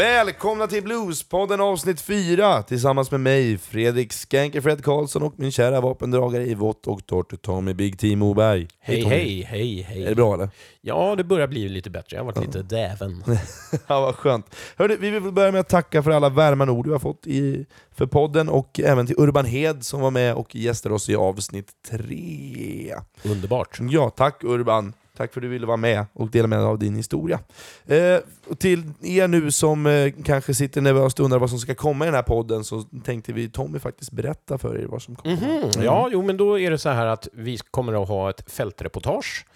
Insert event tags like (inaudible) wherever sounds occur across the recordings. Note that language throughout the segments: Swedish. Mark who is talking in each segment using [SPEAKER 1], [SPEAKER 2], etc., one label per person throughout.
[SPEAKER 1] Välkomna till Bluespodden avsnitt 4 tillsammans med mig, Fredrik Skanker Fred Karlsson och min kära vapendragare i vått och torrt, Tommy Big T Moberg.
[SPEAKER 2] Hej,
[SPEAKER 1] Tommy.
[SPEAKER 2] hej, hej, hej.
[SPEAKER 1] Är det bra eller?
[SPEAKER 2] Ja, det börjar bli lite bättre. Jag har varit lite däven. (laughs)
[SPEAKER 1] ja, vad skönt. Hörde, vi vill börja med att tacka för alla värmande ord vi har fått i, för podden och även till Urban Hed som var med och gästade oss i avsnitt 3.
[SPEAKER 2] Underbart.
[SPEAKER 1] Ja, tack Urban. Tack för att du ville vara med och dela med dig av din historia. Eh, och till er nu som eh, kanske sitter nervöst och undrar vad som ska komma i den här podden så tänkte vi Tommy faktiskt berätta för er vad som kommer.
[SPEAKER 2] Mhm. Ja, jo, men då är det så här att vi kommer att ha ett fältreportage.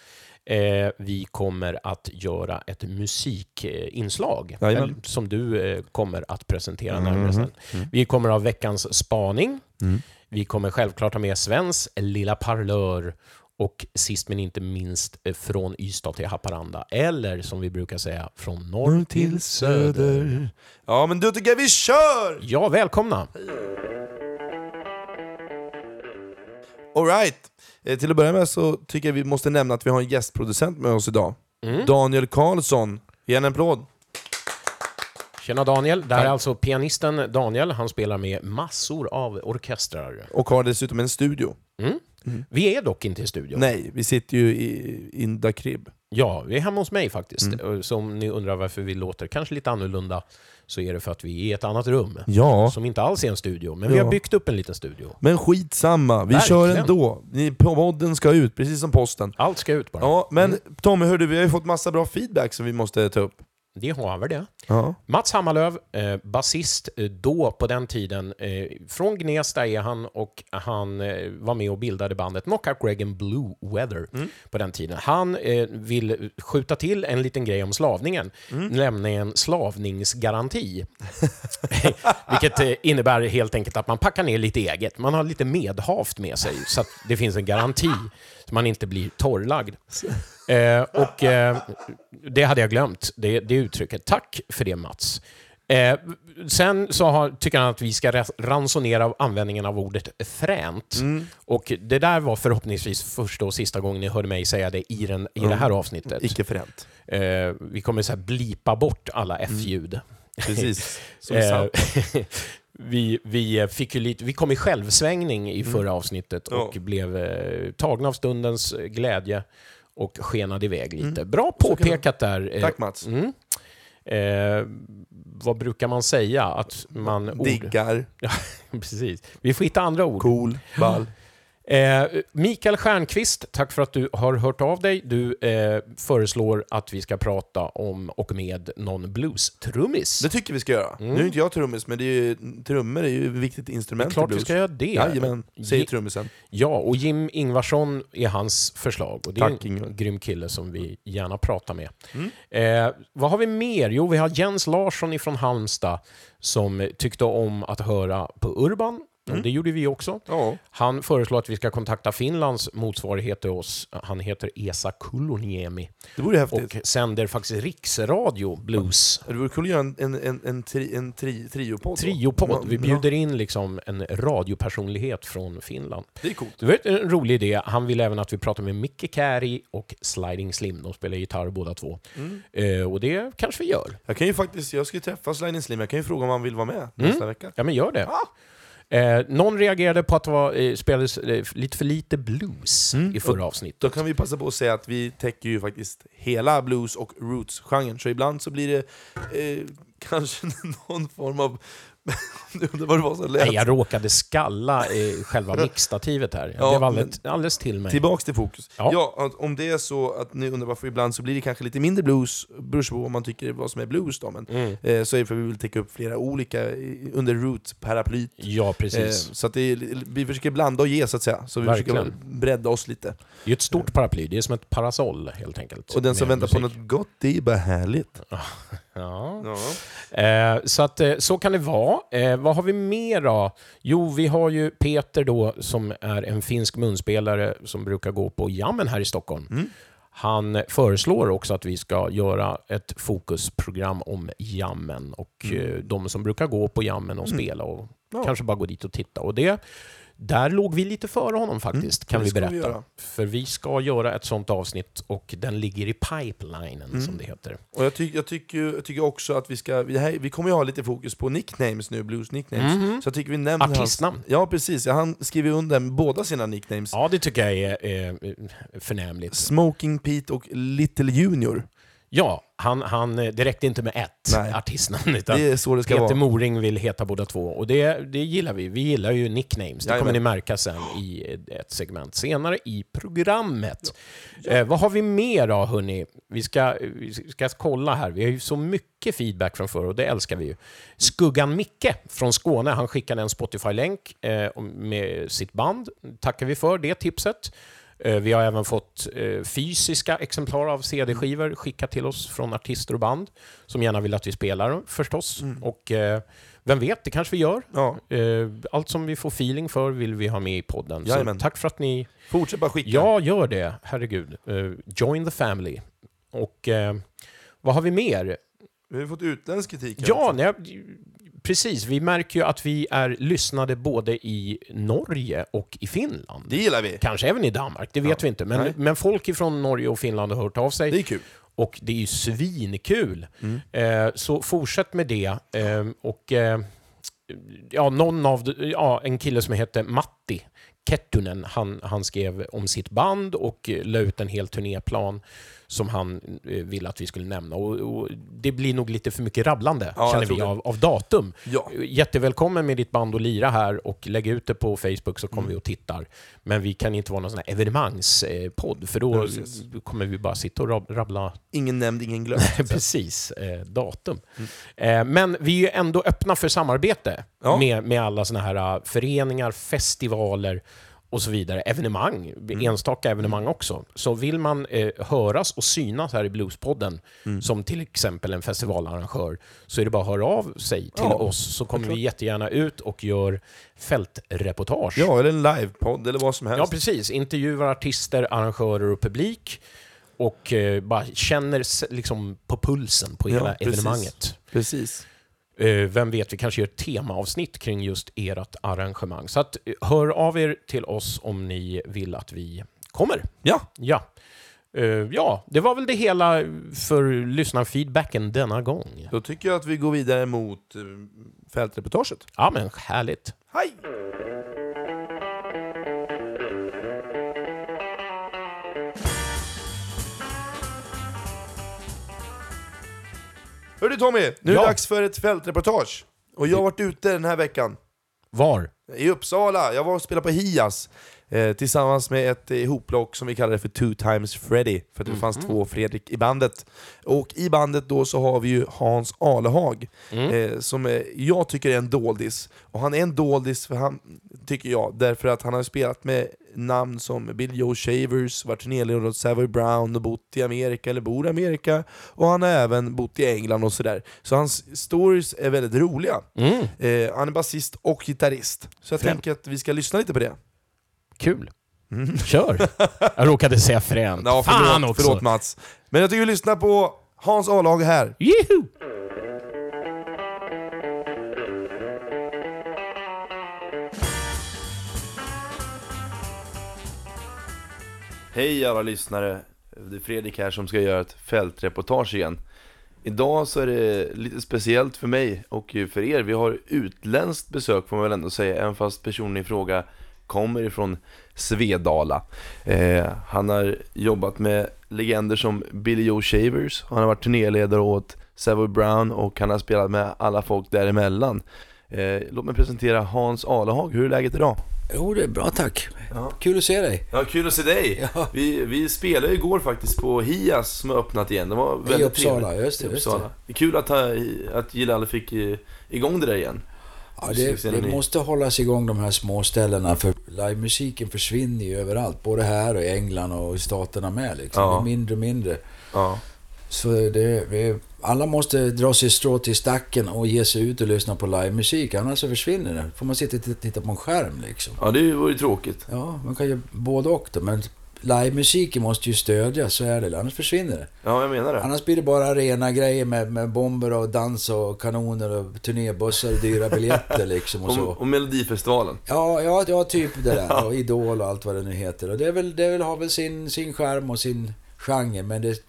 [SPEAKER 2] Eh, vi kommer att göra ett musikinslag
[SPEAKER 1] Jajamän.
[SPEAKER 2] som du eh, kommer att presentera
[SPEAKER 1] Mhm.
[SPEAKER 2] närmare sen. Vi kommer att ha veckans spaning.
[SPEAKER 1] Mm.
[SPEAKER 2] Vi kommer självklart ha med Svens lilla parlör och sist men inte minst eh, från Ystad till Haparanda. Eller som vi brukar säga, från norr till söder.
[SPEAKER 1] Ja men då tycker jag vi kör!
[SPEAKER 2] Ja, välkomna!
[SPEAKER 1] Alright, eh, till att börja med så tycker jag vi måste nämna att vi har en gästproducent med oss idag.
[SPEAKER 2] Mm.
[SPEAKER 1] Daniel Karlsson. Ge en applåd.
[SPEAKER 2] Tjena Daniel, det här är alltså pianisten Daniel. Han spelar med massor av orkestrar.
[SPEAKER 1] Och har dessutom en studio.
[SPEAKER 2] Mm. Vi är dock inte i studion.
[SPEAKER 1] Nej, vi sitter ju i Inda Crib.
[SPEAKER 2] Ja, vi är hemma hos mig faktiskt.
[SPEAKER 1] Mm.
[SPEAKER 2] Så om ni undrar varför vi låter kanske lite annorlunda så är det för att vi är i ett annat rum.
[SPEAKER 1] Ja,
[SPEAKER 2] Som inte alls är en studio, men vi
[SPEAKER 1] Ja.
[SPEAKER 2] har byggt upp en liten studio.
[SPEAKER 1] men skitsamma. Vi
[SPEAKER 2] Verkligen.
[SPEAKER 1] kör ändå. Podden ska ut, precis som posten.
[SPEAKER 2] Allt ska ut bara.
[SPEAKER 1] Ja, men Tommy, hörde, vi har ju fått massa bra feedback som vi måste ta upp.
[SPEAKER 2] Det har vi det.
[SPEAKER 1] Ja.
[SPEAKER 2] Mats Hammarlöv, eh, basist eh, då på den tiden. Eh, från Gnesta är han och han eh, var med och bildade bandet Knockout Reagan Blue Weather på den tiden. Han eh, vill skjuta till en liten grej om slavningen, nämligen slavningsgaranti. (laughs) Vilket eh, innebär helt enkelt att man packar ner lite eget. Man har lite medhavt med sig så att det finns en garanti så man inte blir torrlagd. (laughs) Eh, och eh, det hade jag glömt, det, det uttrycket. Tack för det Mats. Eh, sen så har, tycker han att vi ska ransonera användningen av ordet fränt. Och det där var förhoppningsvis första och sista gången ni hörde mig säga det i, den, i det här avsnittet.
[SPEAKER 1] Icke förränt.
[SPEAKER 2] Eh, vi kommer så här blipa bort alla F-ljud.
[SPEAKER 1] Precis. (laughs) Som
[SPEAKER 2] Eh, (laughs) vi, vi, fick ju lite, vi kom i självsvängning i förra avsnittet och blev eh, tagna av stundens glädje och skenade iväg lite. Bra
[SPEAKER 1] Så kan
[SPEAKER 2] påpekat där. eh,
[SPEAKER 1] Tack Mats.
[SPEAKER 2] Eh, vad brukar man säga? Att man... Ord...
[SPEAKER 1] Diggar, (laughs)
[SPEAKER 2] Precis. Vi får hitta andra ord.
[SPEAKER 1] cool, ball. (laughs)
[SPEAKER 2] Eh, Mikael Stjernqvist, tack för att du har hört av dig. Du eh, föreslår att vi ska prata om och med någon blues-trummis.
[SPEAKER 1] Det tycker vi ska göra. Nu är inte jag trummis, men det är ju, trummor är ju ett viktigt instrument
[SPEAKER 2] Klart
[SPEAKER 1] i blues.
[SPEAKER 2] vi ska göra det.
[SPEAKER 1] Jajamän, säger
[SPEAKER 2] Ge-
[SPEAKER 1] trummisen.
[SPEAKER 2] Ja, och Jim Ingvarsson är hans förslag. Och det
[SPEAKER 1] Tack,
[SPEAKER 2] är
[SPEAKER 1] Ingvar.
[SPEAKER 2] en grym kille som vi gärna pratar med.
[SPEAKER 1] Mm.
[SPEAKER 2] Eh, vad har vi mer? Jo, vi har Jens Larsson ifrån Halmstad som tyckte om att höra på Urban.
[SPEAKER 1] Mm.
[SPEAKER 2] Det gjorde vi också.
[SPEAKER 1] Ja.
[SPEAKER 2] Han föreslår att vi ska kontakta Finlands motsvarighet till oss. Han heter Esa Kuloniemi
[SPEAKER 1] Det vore häftigt.
[SPEAKER 2] och sänder faktiskt riksradio blues.
[SPEAKER 1] Det vore kul att göra en, en, en, en, tri, en tri, triopodd.
[SPEAKER 2] Triopodd. Vi bjuder in liksom en radiopersonlighet från Finland.
[SPEAKER 1] Det är coolt.
[SPEAKER 2] Det var en rolig idé. Han ville även att vi pratar med Micke Carey och Sliding Slim. De spelar gitarr båda två.
[SPEAKER 1] Mm.
[SPEAKER 2] Eh, och det kanske vi gör.
[SPEAKER 1] Jag kan ju faktiskt, jag ska ju träffa Sliding Slim, jag kan ju fråga om han vill vara med
[SPEAKER 2] Mm.
[SPEAKER 1] nästa vecka.
[SPEAKER 2] Ja, men gör det.
[SPEAKER 1] Ah!
[SPEAKER 2] Eh, någon reagerade på att det var, eh, spelades eh, lite för lite blues
[SPEAKER 1] Mm.
[SPEAKER 2] i förra avsnittet.
[SPEAKER 1] Då kan vi passa på att säga att vi täcker ju faktiskt hela blues och roots-genren, så ibland så blir det eh, (laughs) kanske någon form av... Du undrar vad det var som lät?
[SPEAKER 2] Nej, jag råkade skalla eh, själva mixstativet här. Jag
[SPEAKER 1] Ja,
[SPEAKER 2] blev alldeles, alldeles till mig.
[SPEAKER 1] Tillbaks till fokus.
[SPEAKER 2] Ja.
[SPEAKER 1] Ja. om det är så att ni undrar varför ibland så blir det kanske lite mindre blues, beror på vad man tycker vad som är blues då, men
[SPEAKER 2] Mm.
[SPEAKER 1] eh, så är det för att vi vill täcka upp flera olika i- under root-paraplyt.
[SPEAKER 2] Ja,
[SPEAKER 1] Eh,
[SPEAKER 2] precis.
[SPEAKER 1] så att är, vi försöker blanda och ge så att säga, så vi
[SPEAKER 2] Verkligen.
[SPEAKER 1] försöker bredda oss lite.
[SPEAKER 2] Det är ett stort paraply. Det är som ett parasoll helt enkelt.
[SPEAKER 1] Och den som väntar på
[SPEAKER 2] musik.
[SPEAKER 1] något gott, det är bara härligt.
[SPEAKER 2] Ja.
[SPEAKER 1] Ja.
[SPEAKER 2] Eh, så att eh, så kan det vara. Eh, vad har vi mer då? Jo, vi har ju Peter då som är en finsk munspelare som brukar gå på jammen här i Stockholm.
[SPEAKER 1] Mm.
[SPEAKER 2] Han föreslår också att vi ska göra ett fokusprogram om jammen och
[SPEAKER 1] Mm.
[SPEAKER 2] eh, de som brukar gå på jammen och spela och
[SPEAKER 1] Ja.
[SPEAKER 2] kanske bara gå dit och titta. Och det Där låg vi lite före honom faktiskt, kan
[SPEAKER 1] det
[SPEAKER 2] vi
[SPEAKER 1] vi
[SPEAKER 2] berätta.
[SPEAKER 1] göra.
[SPEAKER 2] För vi ska göra ett sånt avsnitt och den ligger i pipelinen,
[SPEAKER 1] Mm.
[SPEAKER 2] som det heter.
[SPEAKER 1] Och jag, ty jag, tycker, jag tycker också att vi ska, vi, här, vi kommer ju ha lite fokus på nicknames nu, blues nicknames.
[SPEAKER 2] Mhm.
[SPEAKER 1] Så jag tycker vi nämner
[SPEAKER 2] Artistnamn.
[SPEAKER 1] Hans, Ja precis, ja, han skriver under båda sina nicknames.
[SPEAKER 2] Ja, det tycker jag är eh, förnämligt.
[SPEAKER 1] Smoking Pete och Little Junior.
[SPEAKER 2] Ja, han, han, det räckte inte med ett
[SPEAKER 1] Nej.
[SPEAKER 2] artistnamn, utan
[SPEAKER 1] Det är så det ska
[SPEAKER 2] Peter
[SPEAKER 1] vara.
[SPEAKER 2] Moring vill heta båda två. Och det, det gillar vi. Vi gillar ju nicknames. Det kommer
[SPEAKER 1] Jajamän.
[SPEAKER 2] ni märka sen i ett segment senare i programmet. Eh, vad har vi mer då, hörni? Vi ska, vi ska kolla här. Vi har ju så mycket feedback från förr och det älskar vi ju. Skuggan Micke från Skåne, han skickade en Spotify-länk eh, med sitt band. tackar vi för det tipset. Eh, Vi har även fått eh, fysiska exemplar av CD-skivor skickat till oss från artister och band som gärna vill att vi spelar förstås. Och eh, vem vet, det kanske vi gör.
[SPEAKER 1] Ja,
[SPEAKER 2] Allt som vi får feeling för vill vi ha med i podden. Så tack för att ni...
[SPEAKER 1] fortsätt bara skicka.
[SPEAKER 2] Ja, gör det. Herregud. Join the family. Och vad har vi mer?
[SPEAKER 1] Vi har fått utländsk kritik
[SPEAKER 2] Ja, nej, precis. Vi märker ju att vi är lyssnade både i Norge och i Finland.
[SPEAKER 1] Det gillar vi.
[SPEAKER 2] Kanske även i Danmark, det vet
[SPEAKER 1] Ja.
[SPEAKER 2] vi inte. Men,
[SPEAKER 1] Nej.
[SPEAKER 2] men folk ifrån Norge och Finland har hört av sig.
[SPEAKER 1] Det är kul.
[SPEAKER 2] Och det är ju svinkul.
[SPEAKER 1] Mm.
[SPEAKER 2] Eh, så fortsätt med det. Eh, och eh, ja, någon av ja, en kille som heter Matti Kettunen, han, han skrev om sitt band och eh, la ut en hel turnéplan som han eh, ville att vi skulle nämna. Och, och det blir nog lite för mycket rabblande,
[SPEAKER 1] Ja,
[SPEAKER 2] känner vi, av, av datum.
[SPEAKER 1] Ja.
[SPEAKER 2] Jättevälkommen med ditt band att lira här och lägg ut det på Facebook så kommer
[SPEAKER 1] Mm.
[SPEAKER 2] vi och tittar. Men vi kan inte vara någon sån här evenemangspodd för då
[SPEAKER 1] Precis.
[SPEAKER 2] kommer vi bara sitta och rab- rabbla
[SPEAKER 1] Ingen nämnd, ingen glömd.
[SPEAKER 2] Precis, eh, datum. Eh, men vi är ju ändå öppna för samarbete
[SPEAKER 1] Ja.
[SPEAKER 2] med, med alla såna här eh, föreningar, festivaler och så vidare. Evenemang, enstaka evenemang också. Så vill man eh, höras och synas här i Bluespodden, som till exempel en festivalarrangör, så är det bara att höra av sig till
[SPEAKER 1] Ja,
[SPEAKER 2] oss så kommer vi jättegärna ut och gör fältreportage.
[SPEAKER 1] Ja, eller en livepodd eller vad som helst.
[SPEAKER 2] Ja, precis. Intervjuar artister, arrangörer och publik. Och eh, bara känner liksom på pulsen på
[SPEAKER 1] Ja,
[SPEAKER 2] hela
[SPEAKER 1] precis.
[SPEAKER 2] evenemanget.
[SPEAKER 1] Precis.
[SPEAKER 2] Eh, vem vet, vi kanske gör ett temaavsnitt kring just ert arrangemang. Så att, eh, hör av er till oss om ni vill att vi kommer.
[SPEAKER 1] Ja,
[SPEAKER 2] Ja. Eh, ja, det var väl det hela för lyssnarfeedbacken denna gång.
[SPEAKER 1] då tycker jag att vi går vidare mot fältreportaget.
[SPEAKER 2] Ja, men härligt.
[SPEAKER 1] Hej! Hörru Tommy, nu är
[SPEAKER 2] Ja.
[SPEAKER 1] det dags för ett fältreportage. Och jag har varit ute den här veckan.
[SPEAKER 2] Var?
[SPEAKER 1] I Uppsala. Jag var och spelade på Hias eh, tillsammans med ett ihoplock som vi kallar det för Two Times Freddy, för att det fanns två Fredrik i bandet. Och i bandet då så har vi ju Hans Alehag, eh, som eh, jag tycker är en doldis. Och han är en doldis, för han, tycker jag, därför att han har spelat med namn som Bill Joe Shavers, varit turnéledare åt Savoy Brown och bott i Amerika, eller bor i Amerika, och han har även bott i England och sådär. Så hans stories är väldigt roliga.
[SPEAKER 2] Mm.
[SPEAKER 1] Eh, han är basist och gitarrist. Så jag
[SPEAKER 2] Fränt.
[SPEAKER 1] tänker att vi ska lyssna lite på det.
[SPEAKER 2] Kul. Kör. (laughs) Jag råkade säga fränt.
[SPEAKER 1] Mm. Ja,
[SPEAKER 2] Fan
[SPEAKER 1] förlåt,
[SPEAKER 2] också.
[SPEAKER 1] förlåt Mats. Men jag tycker vi lyssnar på Hans A-lag här.
[SPEAKER 2] Juhu!
[SPEAKER 1] Hej alla lyssnare. Det är Fredrik här som ska göra ett fältreportage igen. Idag så är det lite speciellt för mig och för er. Vi har utländskt besök får man väl ändå säga, även fast personen i fråga kommer ifrån Svedala. Eh, han har jobbat med legender som Billy Joe Shavers, han har varit turnéledare åt Savoy Brown och han har spelat med alla folk däremellan. Eh, låt mig presentera Hans Alehag, hur är läget idag?
[SPEAKER 3] Jo, det är bra tack.
[SPEAKER 1] Ja.
[SPEAKER 3] Kul att se dig.
[SPEAKER 1] Ja, kul att se dig!
[SPEAKER 3] Ja.
[SPEAKER 1] Vi, vi spelade igår faktiskt på Hias som har öppnat igen, det var väldigt
[SPEAKER 3] I Uppsala,
[SPEAKER 1] trevligt.
[SPEAKER 3] just det,
[SPEAKER 1] I
[SPEAKER 3] just
[SPEAKER 1] Uppsala.
[SPEAKER 3] det.
[SPEAKER 1] Det är kul att, att Gillale fick igång det där igen.
[SPEAKER 3] Ja, det, det måste hållas igång de här små ställena för livemusiken försvinner ju överallt. Både här och i England och i staterna med. Liksom.
[SPEAKER 1] Ja.
[SPEAKER 3] Det är mindre och mindre.
[SPEAKER 1] Ja,
[SPEAKER 3] Så det, vi, alla måste dra sig strå till stacken och ge sig ut och lyssna på livemusik. Annars så försvinner det. får man sitta och titta på en skärm liksom.
[SPEAKER 1] ja det vore tråkigt.
[SPEAKER 3] Ja, man kan ju både och det. Men livemusiken måste ju stödjas, så är det. Annars försvinner det.
[SPEAKER 1] Ja, jag menar det.
[SPEAKER 3] Annars blir det bara rena grejer med, med bomber och dans och kanoner och turnébussar och dyra biljetter liksom och (laughs) så.
[SPEAKER 1] Och, och Melodifestivalen.
[SPEAKER 3] Ja, ja, ja, typ det där. (laughs) Och Idol och allt vad det nu heter. Och det, är väl, det är väl, har väl sin, sin skärm och sin genre, men det,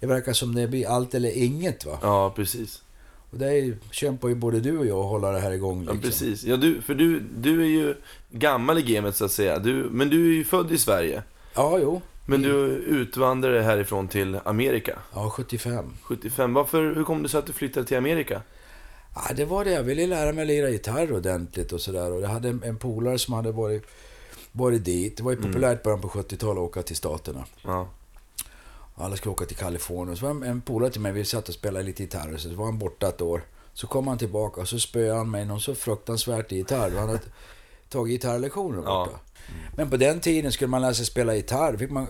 [SPEAKER 3] det verkar som det blir allt eller inget va.
[SPEAKER 1] Ja, precis.
[SPEAKER 3] Och det kämpar ju både du och jag att hålla det här igång
[SPEAKER 1] Ja,
[SPEAKER 3] liksom.
[SPEAKER 1] precis. Ja, du, för du, du är ju gammal i gamet så att säga. Du, men du är ju född i Sverige.
[SPEAKER 3] Ja, jo.
[SPEAKER 1] Men du utvandrade härifrån till Amerika.
[SPEAKER 3] Ja, 75.
[SPEAKER 1] 75. Varför, hur kom det sig att du flyttade till Amerika?
[SPEAKER 3] Ja, det var det. Jag ville lära mig lira gitarr ordentligt och sådär. Och jag hade en, en polare som hade varit, varit dit. Det var ju populärt början på 70-talet att åka till Staterna.
[SPEAKER 1] Ja.
[SPEAKER 3] Alla skulle åka till Kalifornien. Så var en, en polare till mig, vi satt och spelade lite gitarr. Så var han borta ett år. Så kom han tillbaka och så spöade han mig någon så fruktansvärt i gitarr. Han hade tagit gitarrlektioner
[SPEAKER 1] Ja.
[SPEAKER 3] Men på den tiden skulle man lära sig spela gitarr. fick man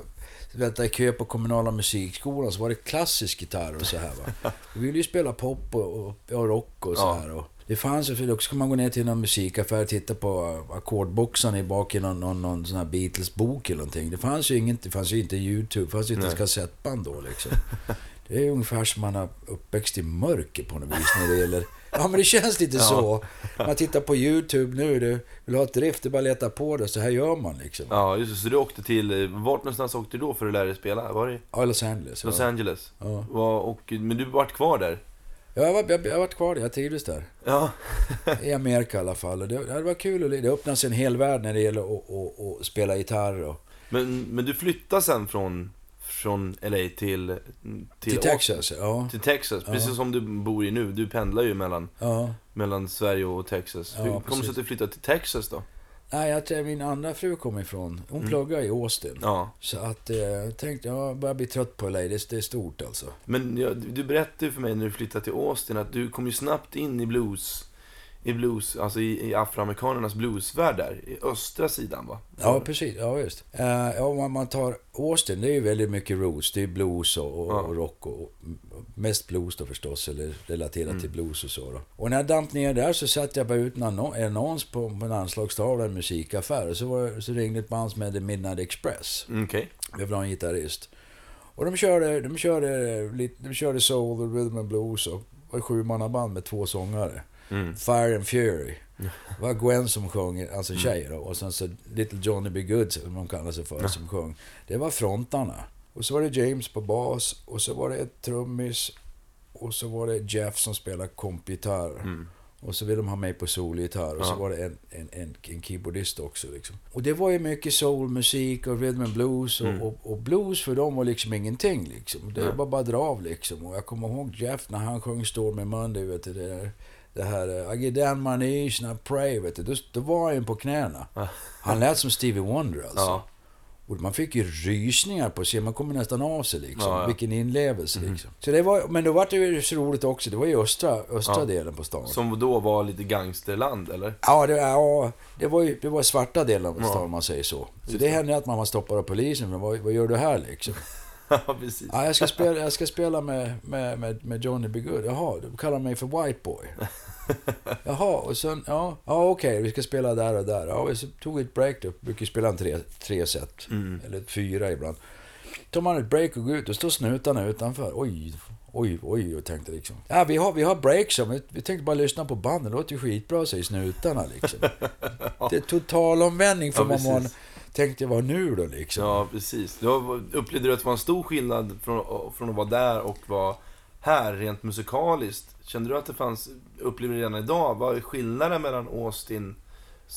[SPEAKER 3] vänta i kö på kommunala musikskolan så var det klassisk gitarr och så här va. Vi ville ju spela pop och, och, och rock och så
[SPEAKER 1] Ja.
[SPEAKER 3] här. Och det fanns ju, då skulle man gå ner till någon musikaffär och titta på ackordboxarna i bak i någon, någon, någon sån här Beatles-bok eller någonting. Det fanns ju inget, det fanns ju inte YouTube, det fanns ju inte ens kassettband då liksom. Det är ungefär som man har uppväxt i mörker på något vis när det gäller... Ja men det känns lite så. Man tittar på YouTube nu, du vill ha ett drift, det är bara att leta på det. Så här gör man liksom.
[SPEAKER 1] Ja, just det. Så du åkte till... Vart någonstans åkte du då för att lära dig spela? Var det
[SPEAKER 3] Ja, Los Angeles.
[SPEAKER 1] Los
[SPEAKER 3] ja.
[SPEAKER 1] Angeles?
[SPEAKER 3] Ja.
[SPEAKER 1] Var, och, men du vart kvar där?
[SPEAKER 3] Ja, jag, var, jag, jag har varit kvar där, jag trivdes där.
[SPEAKER 1] Ja.
[SPEAKER 3] I Amerika i alla fall. Och Det, det var kul, och det öppnades en hel värld när det gäller att, att, att spela gitarr. Och,
[SPEAKER 1] Men, men du flyttade sen från, från LA till... Till,
[SPEAKER 3] till Texas, ja.
[SPEAKER 1] Till Texas,
[SPEAKER 3] Ja.
[SPEAKER 1] precis som du bor i nu. Du pendlar ju mellan,
[SPEAKER 3] ja.
[SPEAKER 1] mellan Sverige och Texas.
[SPEAKER 3] Ja,
[SPEAKER 1] Hur kommer det sig att du flyttade till Texas då?
[SPEAKER 3] Nej, jag, min andra fru kom ifrån. Hon
[SPEAKER 1] Mm.
[SPEAKER 3] pluggar i Austin.
[SPEAKER 1] Ja.
[SPEAKER 3] Så att eh, jag tänkte, jag börjar bli trött på LA. Det, det är stort alltså.
[SPEAKER 1] Men ja, du berättade för mig när du flyttade till Austin att du kom ju snabbt in i blues, i blues, alltså i, i afroamerikanernas bluesvärld där, i östra sidan va?
[SPEAKER 3] Ja, precis. Ja, just. Uh, om man- man tar Austin, det är ju väldigt mycket roots. Det är blues och, och,
[SPEAKER 1] Ja.
[SPEAKER 3] och rock och, och mest blues då förstås, eller relaterat
[SPEAKER 1] Mm.
[SPEAKER 3] till blues och så då. Och när jag damp ner där så satte jag bara ut en annon- en annons på, på en anslagstavla i en musikaffär. Och så, var, så ringde ett band som hette Midnight Express.
[SPEAKER 1] Mm, Okej.
[SPEAKER 3] Vi vill ha en gitarrist. Och de körde, de körde, de körde soul och rhythm and blues och var ett sjumannaband med två sångare.
[SPEAKER 1] Mm.
[SPEAKER 3] Fire and Fury. Det var Gwen som sjöng, alltså en tjej då. Och sen så Little Johnny B. Good som de kallar sig för, som sjöng. Det var frontarna. Och så var det James på bas och så var det ett trummis. Och så var det Jeff som spelade kompgitarr.
[SPEAKER 1] Mm.
[SPEAKER 3] Och så ville de ha mig på solgitarr. Och så var det en, en, en, en keyboardist också. Liksom. Och det var ju mycket soulmusik och rhythm and blues. Och,
[SPEAKER 1] Mm.
[SPEAKER 3] och, och blues för dem var liksom ingenting. Liksom. Det var bara att dra av liksom. Och jag kommer ihåg Jeff när han sjöng Stormy Monday. Vet du, det, där, det här eh, knees and I pray. Vet du. Då, då var han på knäna.
[SPEAKER 1] Ja.
[SPEAKER 3] Han lät som Stevie Wonder alltså.
[SPEAKER 1] Ja.
[SPEAKER 3] Och man fick ju rysningar på sig. Man kommer nästan av sig liksom.
[SPEAKER 1] Ja, ja.
[SPEAKER 3] Vilken inlevelse
[SPEAKER 1] Mhm.
[SPEAKER 3] liksom. Så det var, men då var det ju så roligt också. Det var ju östra, östra
[SPEAKER 1] Ja.
[SPEAKER 3] delen på stan.
[SPEAKER 1] Som då var lite gangsterland eller?
[SPEAKER 3] Ja, det, ja, det var ju det var svarta delen av stan om man säger så. Så
[SPEAKER 1] Just
[SPEAKER 3] det hände att man var stoppad av polisen. Men vad, vad gör du här liksom? (laughs)
[SPEAKER 1] Ja, precis.
[SPEAKER 3] Ja, jag ska spela, jag ska spela med, med, med, med Johnny B. Good. Jaha, du kallar mig för White Boy. (laughs) (laughs) Jaha, och sen, ja, ja okej, vi ska spela där och där. Ja, vi så tog ett break då. Brukar spela en tre, tre set.
[SPEAKER 1] Mm.
[SPEAKER 3] Eller fyra ibland. Tar man ett break och går ut, och står snutarna utanför. Oj, oj, oj, och tänkte liksom. Ja, vi har, vi har breaks, så vi, vi tänkte bara lyssna på bandet. Det låter ju skitbra, säger snutarna liksom. (laughs) Det är totalomvändning från
[SPEAKER 1] Ja,
[SPEAKER 3] vad man tänkte vara nu då liksom.
[SPEAKER 1] Ja, precis. Då upplevde du att det var en stor skillnad från, från att vara där och vara här, rent musikaliskt? Kände du att det fanns, upplever redan idag, vad är skillnaden mellan Austins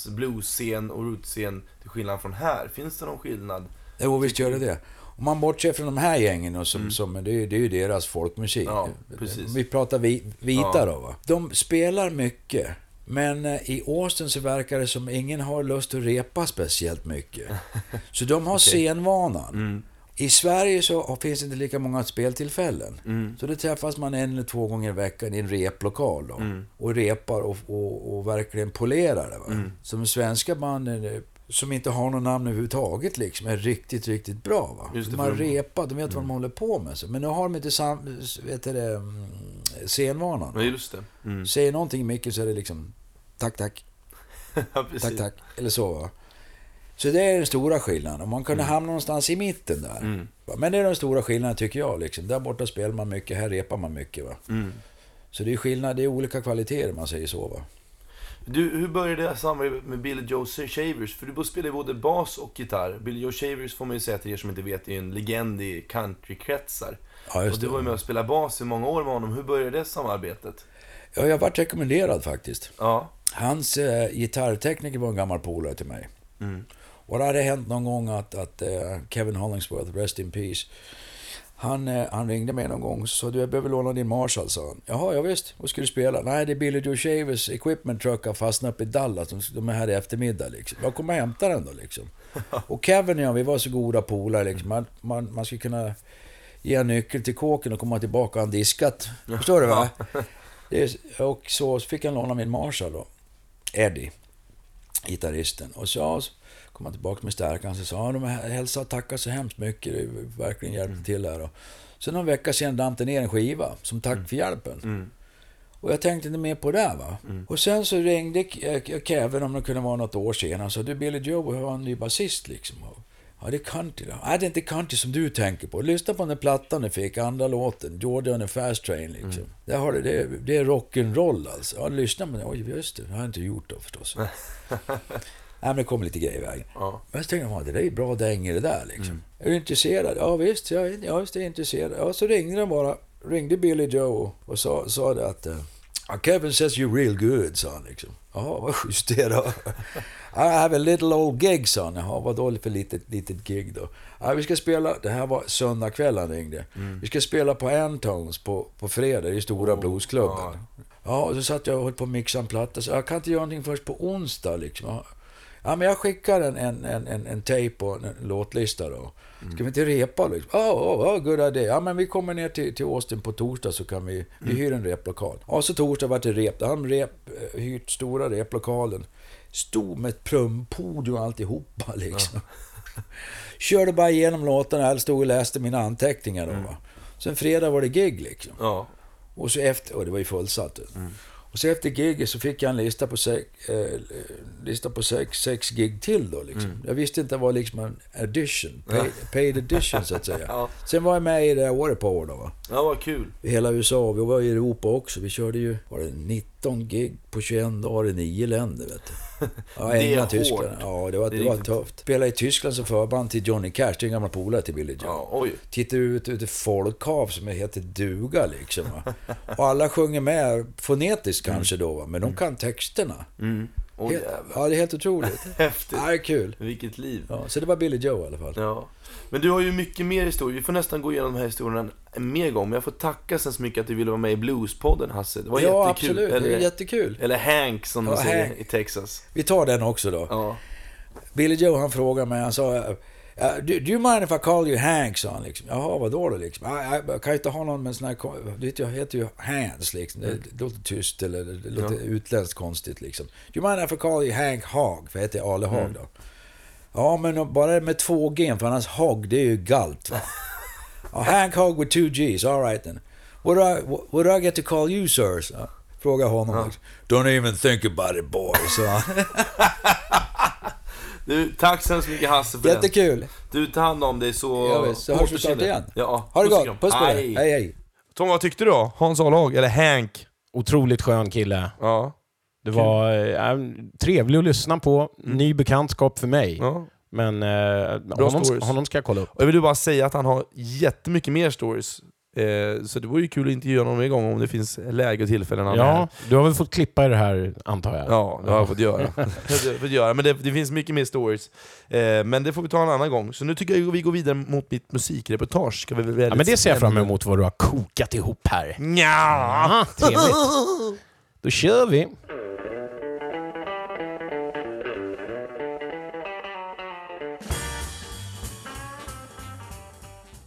[SPEAKER 1] bluesscen och rootscen till skillnad från här? Finns det någon skillnad?
[SPEAKER 3] Jo, visst gör det det. Om man bortser från de här gängen, och som,
[SPEAKER 1] Mm.
[SPEAKER 3] som, det, är, det är ju deras folkmusik.
[SPEAKER 1] Ja, precis.
[SPEAKER 3] Vi pratar vi, vita
[SPEAKER 1] Ja.
[SPEAKER 3] då va. De spelar mycket. Men eh, i Austin så verkar det som ingen har lust att repa speciellt mycket. (laughs) Så de har
[SPEAKER 1] Okej.
[SPEAKER 3] scenvanan.
[SPEAKER 1] Mm.
[SPEAKER 3] I Sverige så finns det inte lika många speltillfällen.
[SPEAKER 1] Mm.
[SPEAKER 3] Så då träffas man en eller två gånger i veckan i en replokal då.
[SPEAKER 1] Mm.
[SPEAKER 3] Och repar och, och, och verkligen polerar det. Va?
[SPEAKER 1] Mm.
[SPEAKER 3] Som svenska banden eh, som inte har någon namn överhuvudtaget liksom, är riktigt, riktigt bra. Va?
[SPEAKER 1] Just det,
[SPEAKER 3] de har
[SPEAKER 1] de-
[SPEAKER 3] repat, de vet vad de håller på med. Så. Men nu har de inte sam, vet du det, mm, scenvanan.
[SPEAKER 1] Ja, just det. Mm.
[SPEAKER 3] Säger någonting mycket så är det liksom tack, tack, (laughs) tack, tack. Eller så va. Så det är den stora skillnaden. Och man kunde hamna någonstans i mitten där. Men det är den stora skillnaden tycker jag. Liksom. Där borta spelar man mycket, här repar man mycket. Va? Så det är skillnad, det är olika kvaliteter man säger så. Va?
[SPEAKER 1] Du, hur började det samarbetet med Billy Joe Shavers? För du spelar både bas och gitarr. Billy Joe Shavers får man ju säga till er som inte vet, är en legend i countrykretsar.
[SPEAKER 3] Ja,
[SPEAKER 1] Och du var ju med och spelade bas i många år med honom. Hur började det samarbetet?
[SPEAKER 3] Ja, jag varit rekommenderad faktiskt.
[SPEAKER 1] Ja.
[SPEAKER 3] Hans eh, gitarrtekniker var en gammal polare till mig.
[SPEAKER 1] Mm.
[SPEAKER 3] Och det hade hänt någon gång att, att eh, Kevin Hollingsworth, Rest in Peace, han, eh, han ringde mig någon gång och sa du jag behöver låna din Marshall, sa han. Jaha, ja, visst. Vad ska du spela? Nej, det är Billy Joe Shavers equipment truck har fastnat uppe i Dallas. De, de är här i eftermiddag liksom. Jag kommer hämta den då liksom. (laughs) Och Kevin och jag, vi var så goda polare liksom. Man, man, man skulle kunna ge en nyckel till kåken och komma tillbaka och han diskat. Förstår du va? (laughs) Det är, och så fick han låna min Marshall då. Eddie, gitarristen. Och så kom han tillbaka med stärkan och sa de hälsar och tackar så hemskt mycket. Det verkligen hjälpte till där. Och sen någon vecka sen damp det ner en skiva som tack för hjälpen.
[SPEAKER 1] Mm.
[SPEAKER 3] Och jag tänkte inte mer på det va. Och sen så ringde K- Kevin, om det kunde vara något år senare, och sa du Billy Joe, jag har en ny basist liksom. Och, Ja, det är country då. Nej, det är inte country som du tänker på. Lyssna på den där plattan du fick, andra låten, Georgia on a Fast Train liksom. Där har du, det, är- det är rock'n'roll alltså. Ja, lyssna på den. Oj, just det. Det har jag inte gjort då förstås. (laughs) Nej, men det kom lite grejer i vägen.
[SPEAKER 1] Ja.
[SPEAKER 3] Men så tänkte jag, det där är bra dänger det där liksom. Är du intresserad? Ja visst, jag, är- ja, visst är jag intresserad. Ja, så ringde de bara. Ringde Billy Joe och sa, sa det att... Uh, Kevin says you're real good, sa han liksom. Jaha, vad schysst det då. (laughs) I have a little old gig, sa han. Jaha, vad dåligt för litet, litet gig då. Ja, vi ska spela, det här var söndag kväll han ringde. Vi ska spela på Antones på, på fredag i stora bluesklubben. Ja, och så satt jag och höll på att mixa en platta. Så jag kan inte göra någonting först på onsdag liksom. Ja, Ja, men jag skickar en, en, en, en, en tape och en, låtlista då. Ska vi inte repa liksom? Ja, oh, oh, good idea. Ja, men vi kommer ner till, till Austin på torsdag så kan vi, vi hyr en replokal. Ja, så torsdag var det rep. De rep, eh, hyrt stora replokalen. Stod med ett prumpodium och alltihopa (laughs) liksom. Körde bara igenom låtarna, eller stod och läste mina anteckningar då va. Sen fredag var det gig liksom.
[SPEAKER 1] Ja.
[SPEAKER 3] Och så efter, och det var ju fullsatt. Och så efter giget så fick jag en lista på sex, eh, lista på sex, sex gig till då liksom. Jag visste inte vad liksom en addition, (laughs) paid, paid addition så att säga.
[SPEAKER 1] Ja.
[SPEAKER 3] Sen var jag med i det här året på år då va.
[SPEAKER 1] ja, vad kul.
[SPEAKER 3] I hela USA, vi var i Europa också. Vi körde ju, var det 19 gig på 21 dagar i nio länder vet du. (laughs) Ja,
[SPEAKER 1] Det är
[SPEAKER 3] England,
[SPEAKER 1] hårt.
[SPEAKER 3] Tyskland. Ja, det var,
[SPEAKER 1] Det
[SPEAKER 3] det var tufft. Spelade i Tyskland som förband till Johnny Cash, det är en gammal polare till Billy Joe.
[SPEAKER 1] Ja, oj.
[SPEAKER 3] Tittar ut ut ett folkhav som heter duga liksom. Va? Och alla sjunger med fonetiskt kanske då, va? men de kan texterna.
[SPEAKER 1] Mm.
[SPEAKER 3] Helt,
[SPEAKER 1] jävlar.
[SPEAKER 3] ja, det är helt otroligt. (laughs)
[SPEAKER 1] Häftigt.
[SPEAKER 3] Ja, det är kul.
[SPEAKER 1] Vilket liv.
[SPEAKER 3] Ja, så det var Billy Joe i alla fall.
[SPEAKER 1] Ja. Men du har ju mycket mer historier. Vi får nästan gå igenom de här historierna en mer gång. Men jag får tacka så mycket att du ville vara med i Bluespodden, Hasse. Det var
[SPEAKER 3] Ja,
[SPEAKER 1] jättekul.
[SPEAKER 3] absolut. Det är
[SPEAKER 1] Eller,
[SPEAKER 3] jättekul.
[SPEAKER 1] eller Hank, som de
[SPEAKER 3] Ja,
[SPEAKER 1] säger
[SPEAKER 3] Hank.
[SPEAKER 1] i Texas.
[SPEAKER 3] Vi tar den också då.
[SPEAKER 1] Ja.
[SPEAKER 3] Billy Joe han frågade mig, han sa uh, do, do you mind if I call you Hank? sa han liksom. Jaha, vadå då liksom? "Ja, Jag, jag kan inte ha någon med sån här... Du vet, jag heter ju Hans liksom. Det, det låter tyst eller det, låter utländskt konstigt liksom. Do you mind if I call you Hank Hag? För jag heter Ale Hag då. Ja, men bara med två G, för annars Hog, det är ju galt va. (laughs) Ja, Hank Hog with two G's, alright then. What do, I, what do I get to call you sir? Så, fråga honom. Liksom. Don't even think about it boy, sa (laughs) han.
[SPEAKER 1] Du, tack så hemskt mycket Hasse för den.
[SPEAKER 3] Jättekul.
[SPEAKER 1] Du, tar hand om dig så...
[SPEAKER 3] Ja, visst, så hörs vi snart igen.
[SPEAKER 1] Ja,
[SPEAKER 3] Ha det
[SPEAKER 1] puss
[SPEAKER 3] gott. Puss på dig. Hej, hej.
[SPEAKER 1] Tom, vad tyckte du då? Hans A-lag, eller Hank?
[SPEAKER 2] Otroligt skön kille.
[SPEAKER 1] Ja.
[SPEAKER 2] Det var eh, trevlig att lyssna på. Ny bekantskap för mig.
[SPEAKER 1] ja.
[SPEAKER 2] Men eh, honom,
[SPEAKER 1] stories.
[SPEAKER 2] honom ska jag kolla upp.
[SPEAKER 1] Och jag vill bara säga att han har jättemycket mer stories. Eh, så det vore ju kul att intervjua honom en gång om det finns läge och tillfällen
[SPEAKER 2] Ja, du har väl fått klippa i det här, antar jag?
[SPEAKER 1] Ja, det har jag fått göra. (laughs) fått göra. Men det, det finns mycket mer stories. Eh, men det får vi ta en annan gång. Så nu tycker jag att vi går vidare mot mitt musikreportage. Ska vi väl
[SPEAKER 2] Ja, men det ser jag fram emot vad du har kokat ihop här. Aha, trevligt. (laughs) Då kör vi.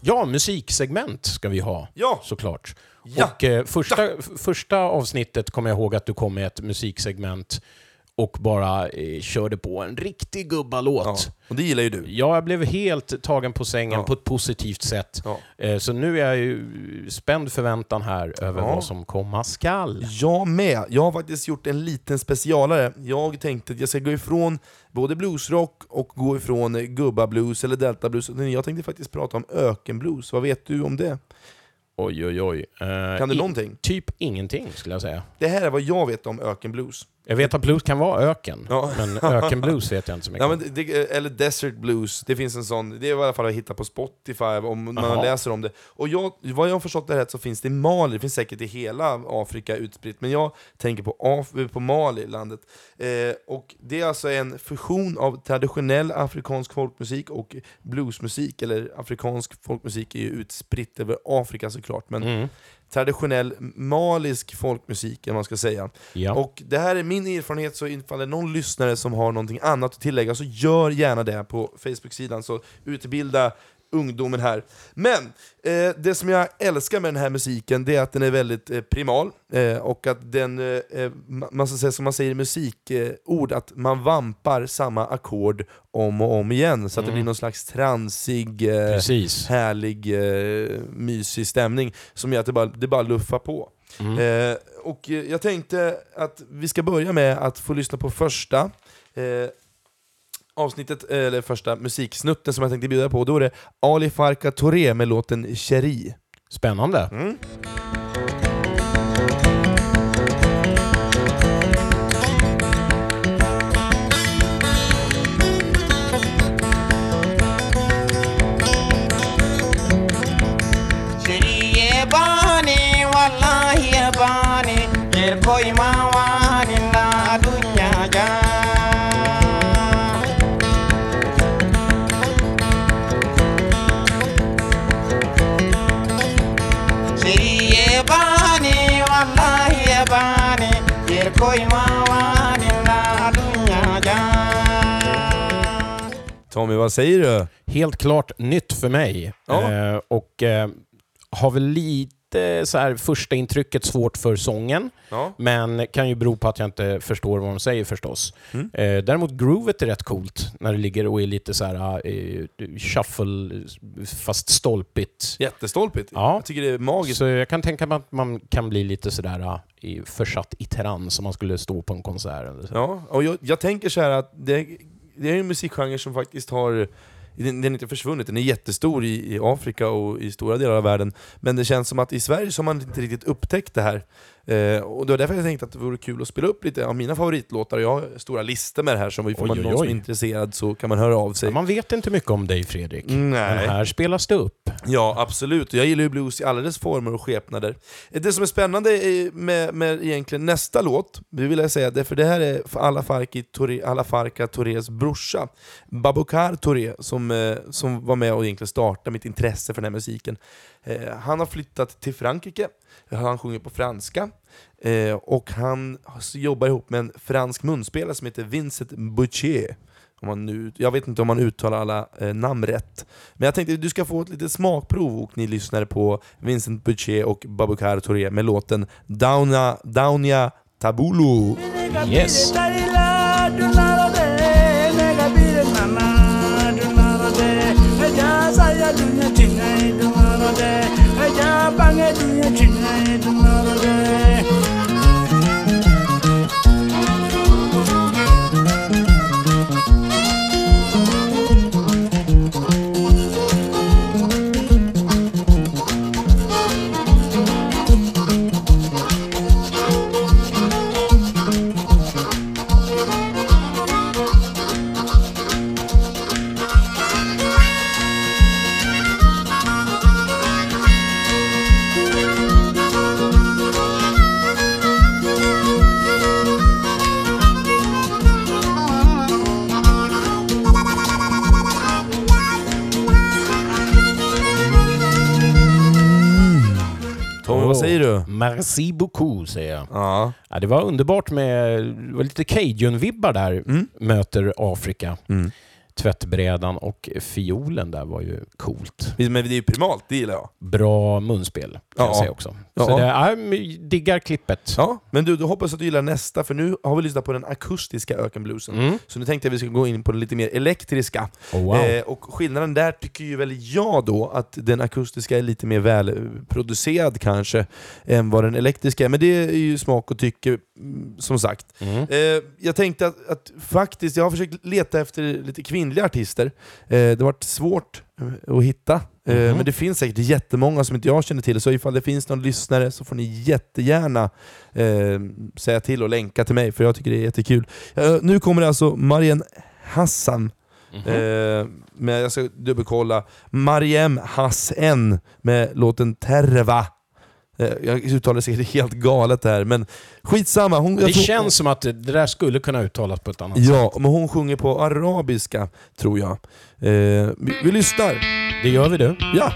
[SPEAKER 2] Ja, musiksegment ska vi ha,
[SPEAKER 1] Ja.
[SPEAKER 2] såklart.
[SPEAKER 1] Ja.
[SPEAKER 2] Och eh, första, f- första avsnittet kommer jag ihåg att du kom med ett musiksegment och bara eh, körde på en riktig gubbalåt.
[SPEAKER 1] Ja. Och det gillar ju du.
[SPEAKER 2] Ja, jag blev helt tagen på sängen
[SPEAKER 1] Ja.
[SPEAKER 2] på ett positivt sätt.
[SPEAKER 1] Ja.
[SPEAKER 2] Eh, Så nu är jag ju spänd förväntan här över vad som komma skall.
[SPEAKER 1] Jag med. Jag har faktiskt gjort en liten specialare. Jag tänkte att jag ska gå ifrån både bluesrock och gå ifrån gubbablues eller deltablues. Jag tänkte faktiskt prata om ökenblues. Vad vet du om det?
[SPEAKER 2] Oj, oj, oj. Eh,
[SPEAKER 1] Kan du någonting?
[SPEAKER 2] Typ ingenting, skulle jag säga.
[SPEAKER 1] Det här är vad jag vet om ökenblues.
[SPEAKER 2] Jag vet att blues kan vara öken,
[SPEAKER 1] Ja.
[SPEAKER 2] men ökenblues vet jag inte så (laughs) mycket
[SPEAKER 1] Ja, men det, eller Desert Blues, det finns en sån, det är i alla fall att hitta på Spotify om man
[SPEAKER 2] Jaha.
[SPEAKER 1] läser om det. Och jag, vad jag har förstått det rätt så finns det i Mali, det finns säkert i hela Afrika utspritt, men jag tänker på, Af- på Mali, landet. Eh, och det är alltså en fusion av traditionell afrikansk folkmusik och bluesmusik, eller afrikansk folkmusik är ju utspritt över Afrika såklart, men
[SPEAKER 2] Mm.
[SPEAKER 1] Traditionell malisk folkmusik, om man ska säga.
[SPEAKER 2] Ja.
[SPEAKER 1] Och det här är min erfarenhet, så ifall det är någon lyssnare som har någonting annat att tillägga så gör gärna det på Facebook-sidan, så utbilda ungdomen här. Men eh, det som jag älskar med den här musiken, det är att den är väldigt eh, primal, eh, och att den, eh, eh, ma- man ska säga som man säger i musikord, att man vampar samma ackord om och om igen, så att det
[SPEAKER 2] Mm.
[SPEAKER 1] blir någon slags transig, eh, härlig, mysig stämning som gör att det bara, det bara luffar på.
[SPEAKER 2] Mm.
[SPEAKER 1] Och jag tänkte att vi ska börja med att få lyssna på första avsnittet, eh, eller första musiksnutten som jag tänkte bjuda på. Då är det Ali Farka Touré med låten Cheri.
[SPEAKER 2] Spännande.
[SPEAKER 1] Mm. Tommy, vad säger du?
[SPEAKER 2] Helt klart nytt för mig.
[SPEAKER 1] Ja.
[SPEAKER 2] Eh, och eh, har väl lite så här första intrycket svårt för sången,
[SPEAKER 1] Ja.
[SPEAKER 2] men kan ju bero på att jag inte förstår vad de säger förstås.
[SPEAKER 1] Mm.
[SPEAKER 2] Eh, däremot groovet är rätt coolt när det ligger och är lite så här eh, shuffle, fast stolpigt.
[SPEAKER 1] Jättestolpigt.
[SPEAKER 2] Ja.
[SPEAKER 1] Jag tycker det är magiskt.
[SPEAKER 2] Så jag kan tänka mig att man kan bli lite sådär eh, i- försatt i trans om man skulle stå på en konsert. Eller så.
[SPEAKER 1] Ja, och jag, jag tänker så här att det, det är en musikgenre som faktiskt har den, den är inte försvunnit, den är jättestor i, i Afrika och i stora delar av världen. Men det känns som att i Sverige så har man inte riktigt upptäckt det här. Eh, och det var därför jag tänkte att det vore kul att spela upp lite av mina favoritlåtar. Jag har stora listor med det här, så om
[SPEAKER 2] Oj,
[SPEAKER 1] man
[SPEAKER 2] oj,
[SPEAKER 1] någon som är
[SPEAKER 2] oj.
[SPEAKER 1] intresserad så kan man höra av sig.
[SPEAKER 2] Ja, man vet inte mycket om dig Fredrik,
[SPEAKER 1] Nej.
[SPEAKER 2] men här spelas det upp.
[SPEAKER 1] Ja, absolut. Jag gillar ju blues i alla dess former och skepnader. Det som är spännande är med, med egentligen nästa låt, det vill jag säga, det, för det här är för alla Farki Touré, alla Farka Tourés brorsa, Babokar Touré, som, eh, som var med och egentligen startade mitt intresse för den här musiken. Eh, han har flyttat till Frankrike, han sjunger på franska, eh, och han jobbar ihop med en fransk munspelare som heter Vincent Boucher. Om man nu, jag vet inte om man uttalar alla eh, namn rätt. Men jag tänkte att du ska få ett litet smakprov och ni lyssnare på Vincent Boucher och Babukar Touré med låten Downa, Downia Tabulu.
[SPEAKER 2] Yes.
[SPEAKER 1] Tom, vad säger du?
[SPEAKER 2] Merci beaucoup, säger jag.
[SPEAKER 1] Ja.
[SPEAKER 2] Ja, det var underbart med det var lite Cajun-vibbar där,
[SPEAKER 1] Mm.
[SPEAKER 2] möter Afrika.
[SPEAKER 1] Mm.
[SPEAKER 2] Tvättbrädan och fiolen där var ju coolt.
[SPEAKER 1] Men det är ju primalt, det gillar jag.
[SPEAKER 2] Bra munspel, kan jag
[SPEAKER 1] Ja.
[SPEAKER 2] säga också.
[SPEAKER 1] Ja.
[SPEAKER 2] Så det, ja, men diggar klippet.
[SPEAKER 1] Ja, men du, då hoppas jag att du gillar nästa, för nu har vi lyssnat på den akustiska ökenbluesen.
[SPEAKER 2] Mm.
[SPEAKER 1] Så nu tänkte jag att vi ska gå in på den lite mer elektriska.
[SPEAKER 2] Oh, wow.
[SPEAKER 1] Eh, och skillnaden där tycker ju väl jag då, att den akustiska är lite mer välproducerad kanske, än vad den elektriska är. Men det är ju smak och tycke, som sagt.
[SPEAKER 2] Mm.
[SPEAKER 1] Eh, jag tänkte att, att faktiskt, jag har försökt leta efter lite kvinnliga artister. Eh, det har varit svårt eh, att hitta. Eh,
[SPEAKER 2] Mhm.
[SPEAKER 1] Men det finns säkert jättemånga som inte jag känner till, så ifall det finns någon lyssnare så får ni jättegärna eh, säga till och länka till mig, för jag tycker det är jättekul. Nu kommer det alltså Mariam Hassan,
[SPEAKER 2] Mhm.
[SPEAKER 1] eh, med, jag ska dubbelkolla, Mariem Hassen med låten Terva. Eh, jag uttalar säkert (laughs) helt galet där, men skitsamma. Hon,
[SPEAKER 2] det
[SPEAKER 1] tror-
[SPEAKER 2] känns som att det där skulle kunna uttalas på ett annat sätt.
[SPEAKER 1] Ja, men hon sjunger på arabiska, tror jag. Eh, vi, vi lyssnar.
[SPEAKER 2] Det gör vi du.
[SPEAKER 1] Ja!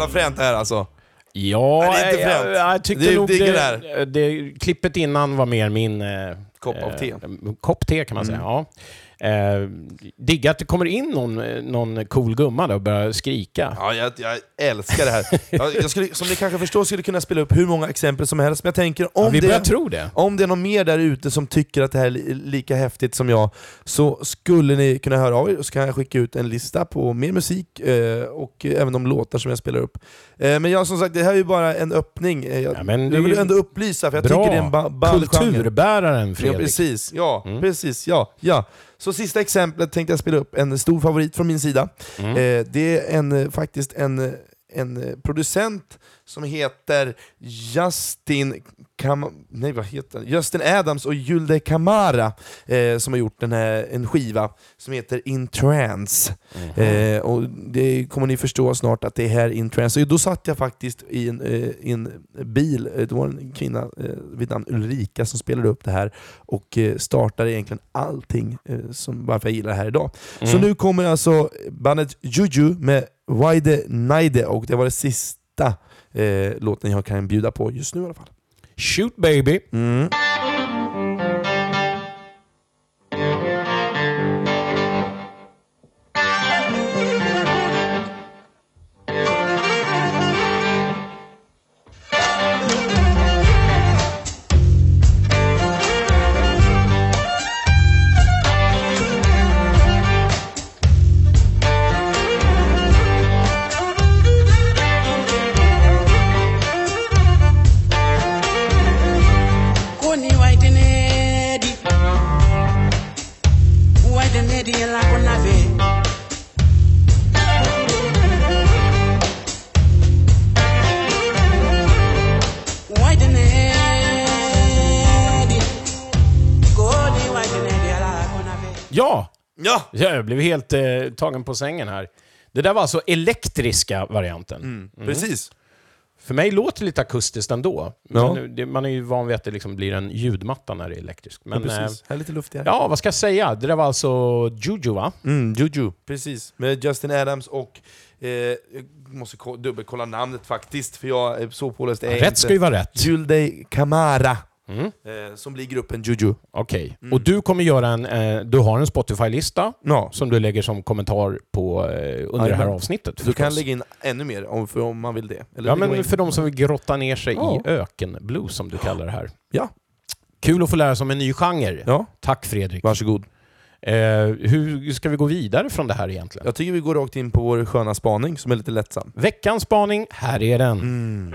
[SPEAKER 1] Jävla fränt det här alltså.
[SPEAKER 2] Ja,
[SPEAKER 1] Nej, det är inte
[SPEAKER 2] jag,
[SPEAKER 1] fränt.
[SPEAKER 2] jag, jag tyckte
[SPEAKER 1] Det-
[SPEAKER 2] nog
[SPEAKER 1] digger
[SPEAKER 2] det,
[SPEAKER 1] det
[SPEAKER 2] det, klippet innan var mer min... Eh,
[SPEAKER 1] Kopp av te.
[SPEAKER 2] Eh, kopp te kan man säga, ja. Eh, digga att det kommer in någon, någon cool gumma där och börjar skrika.
[SPEAKER 1] Ja, jag, jag älskar det här. Jag, jag skulle, som ni kanske förstår skulle kunna spela upp hur många exempel som helst, men jag tänker
[SPEAKER 2] Ja,
[SPEAKER 1] om,
[SPEAKER 2] vi börjar
[SPEAKER 1] det,
[SPEAKER 2] tro det.
[SPEAKER 1] om det är någon mer där ute som tycker att det här är li- lika häftigt som jag, så skulle ni kunna höra av er, så kan jag skicka ut en lista på mer musik eh, och även de låtar som jag spelar upp. Eh, men jag som sagt, det här är ju bara en öppning. Eh, jag,
[SPEAKER 2] Ja, men
[SPEAKER 1] jag vill ändå upplysa, för jag
[SPEAKER 2] Bra.
[SPEAKER 1] tycker det är en ba- ball.
[SPEAKER 2] Kulturbäraren
[SPEAKER 1] Ja,
[SPEAKER 2] Fredrik.
[SPEAKER 1] precis. Ja,
[SPEAKER 2] Mm.
[SPEAKER 1] precis. Ja, ja. Så sista exemplet tänkte jag spela upp, en stor favorit från min sida.
[SPEAKER 2] Mm.
[SPEAKER 1] Eh, det är en, eh, faktiskt en, eh, en eh, producent som heter Justin Kam nej, vad heter han? Justin Adams och Julde Kamara eh, som har gjort den här, en skiva som heter In Trance.
[SPEAKER 2] Mhm.
[SPEAKER 1] Eh, och det kommer ni förstå snart att det är här In Trance. Och då satt jag faktiskt i en, eh, i en bil, Eh, det var en kvinna eh, vid namn Ulrika som spelade upp det här och eh, startade egentligen allting som, varför jag gillar det här idag. Så
[SPEAKER 2] Mm.
[SPEAKER 1] nu kommer alltså bandet Juju med Waide Naide och det var det sista låten jag kan bjuda på just nu i alla fall.
[SPEAKER 2] Shoot baby.
[SPEAKER 1] Mm.
[SPEAKER 2] Jag blev helt eh, tagen på sängen här. Det där var alltså elektriska varianten.
[SPEAKER 1] Mm. Precis.
[SPEAKER 2] För mig låter det lite akustiskt ändå.
[SPEAKER 1] Ja.
[SPEAKER 2] Men det, man är ju van vid att det liksom blir en ljudmatta när det är elektriskt. Men,
[SPEAKER 1] ja,
[SPEAKER 2] eh,
[SPEAKER 1] precis. Här är lite luftigare.
[SPEAKER 2] ja, vad ska jag säga? Det där var alltså Juju, va?
[SPEAKER 1] Mm, Juju, precis. Med Justin Adams och... Eh, jag måste ko- dubbelkolla namnet faktiskt, för jag är så påläst
[SPEAKER 2] Rätt
[SPEAKER 1] inte.
[SPEAKER 2] ska ju vara rätt.
[SPEAKER 1] Julde Kamara,
[SPEAKER 2] Mm.
[SPEAKER 1] eh, som blir gruppen Juju.
[SPEAKER 2] Okej.
[SPEAKER 1] Mm.
[SPEAKER 2] Och du kommer göra en... Eh, du har en Spotify-lista
[SPEAKER 1] Ja,
[SPEAKER 2] som du lägger som kommentar på, eh, under det här avsnittet.
[SPEAKER 1] du kan
[SPEAKER 2] förstås.
[SPEAKER 1] lägga in ännu mer om, för om man vill det. Eller
[SPEAKER 2] Ja, men
[SPEAKER 1] in-
[SPEAKER 2] för de som vill grotta ner sig
[SPEAKER 1] Ja.
[SPEAKER 2] i ökenblues, som du kallar det här.
[SPEAKER 1] Ja.
[SPEAKER 2] Kul att få lära sig om en ny genre.
[SPEAKER 1] Ja,
[SPEAKER 2] Tack Fredrik.
[SPEAKER 1] varsågod.
[SPEAKER 2] Eh, hur ska vi gå vidare från det här egentligen?
[SPEAKER 1] Jag tycker vi går rakt in på vår sköna spaning som är lite lättsam.
[SPEAKER 2] Veckans spaning, här är den.
[SPEAKER 1] Mm.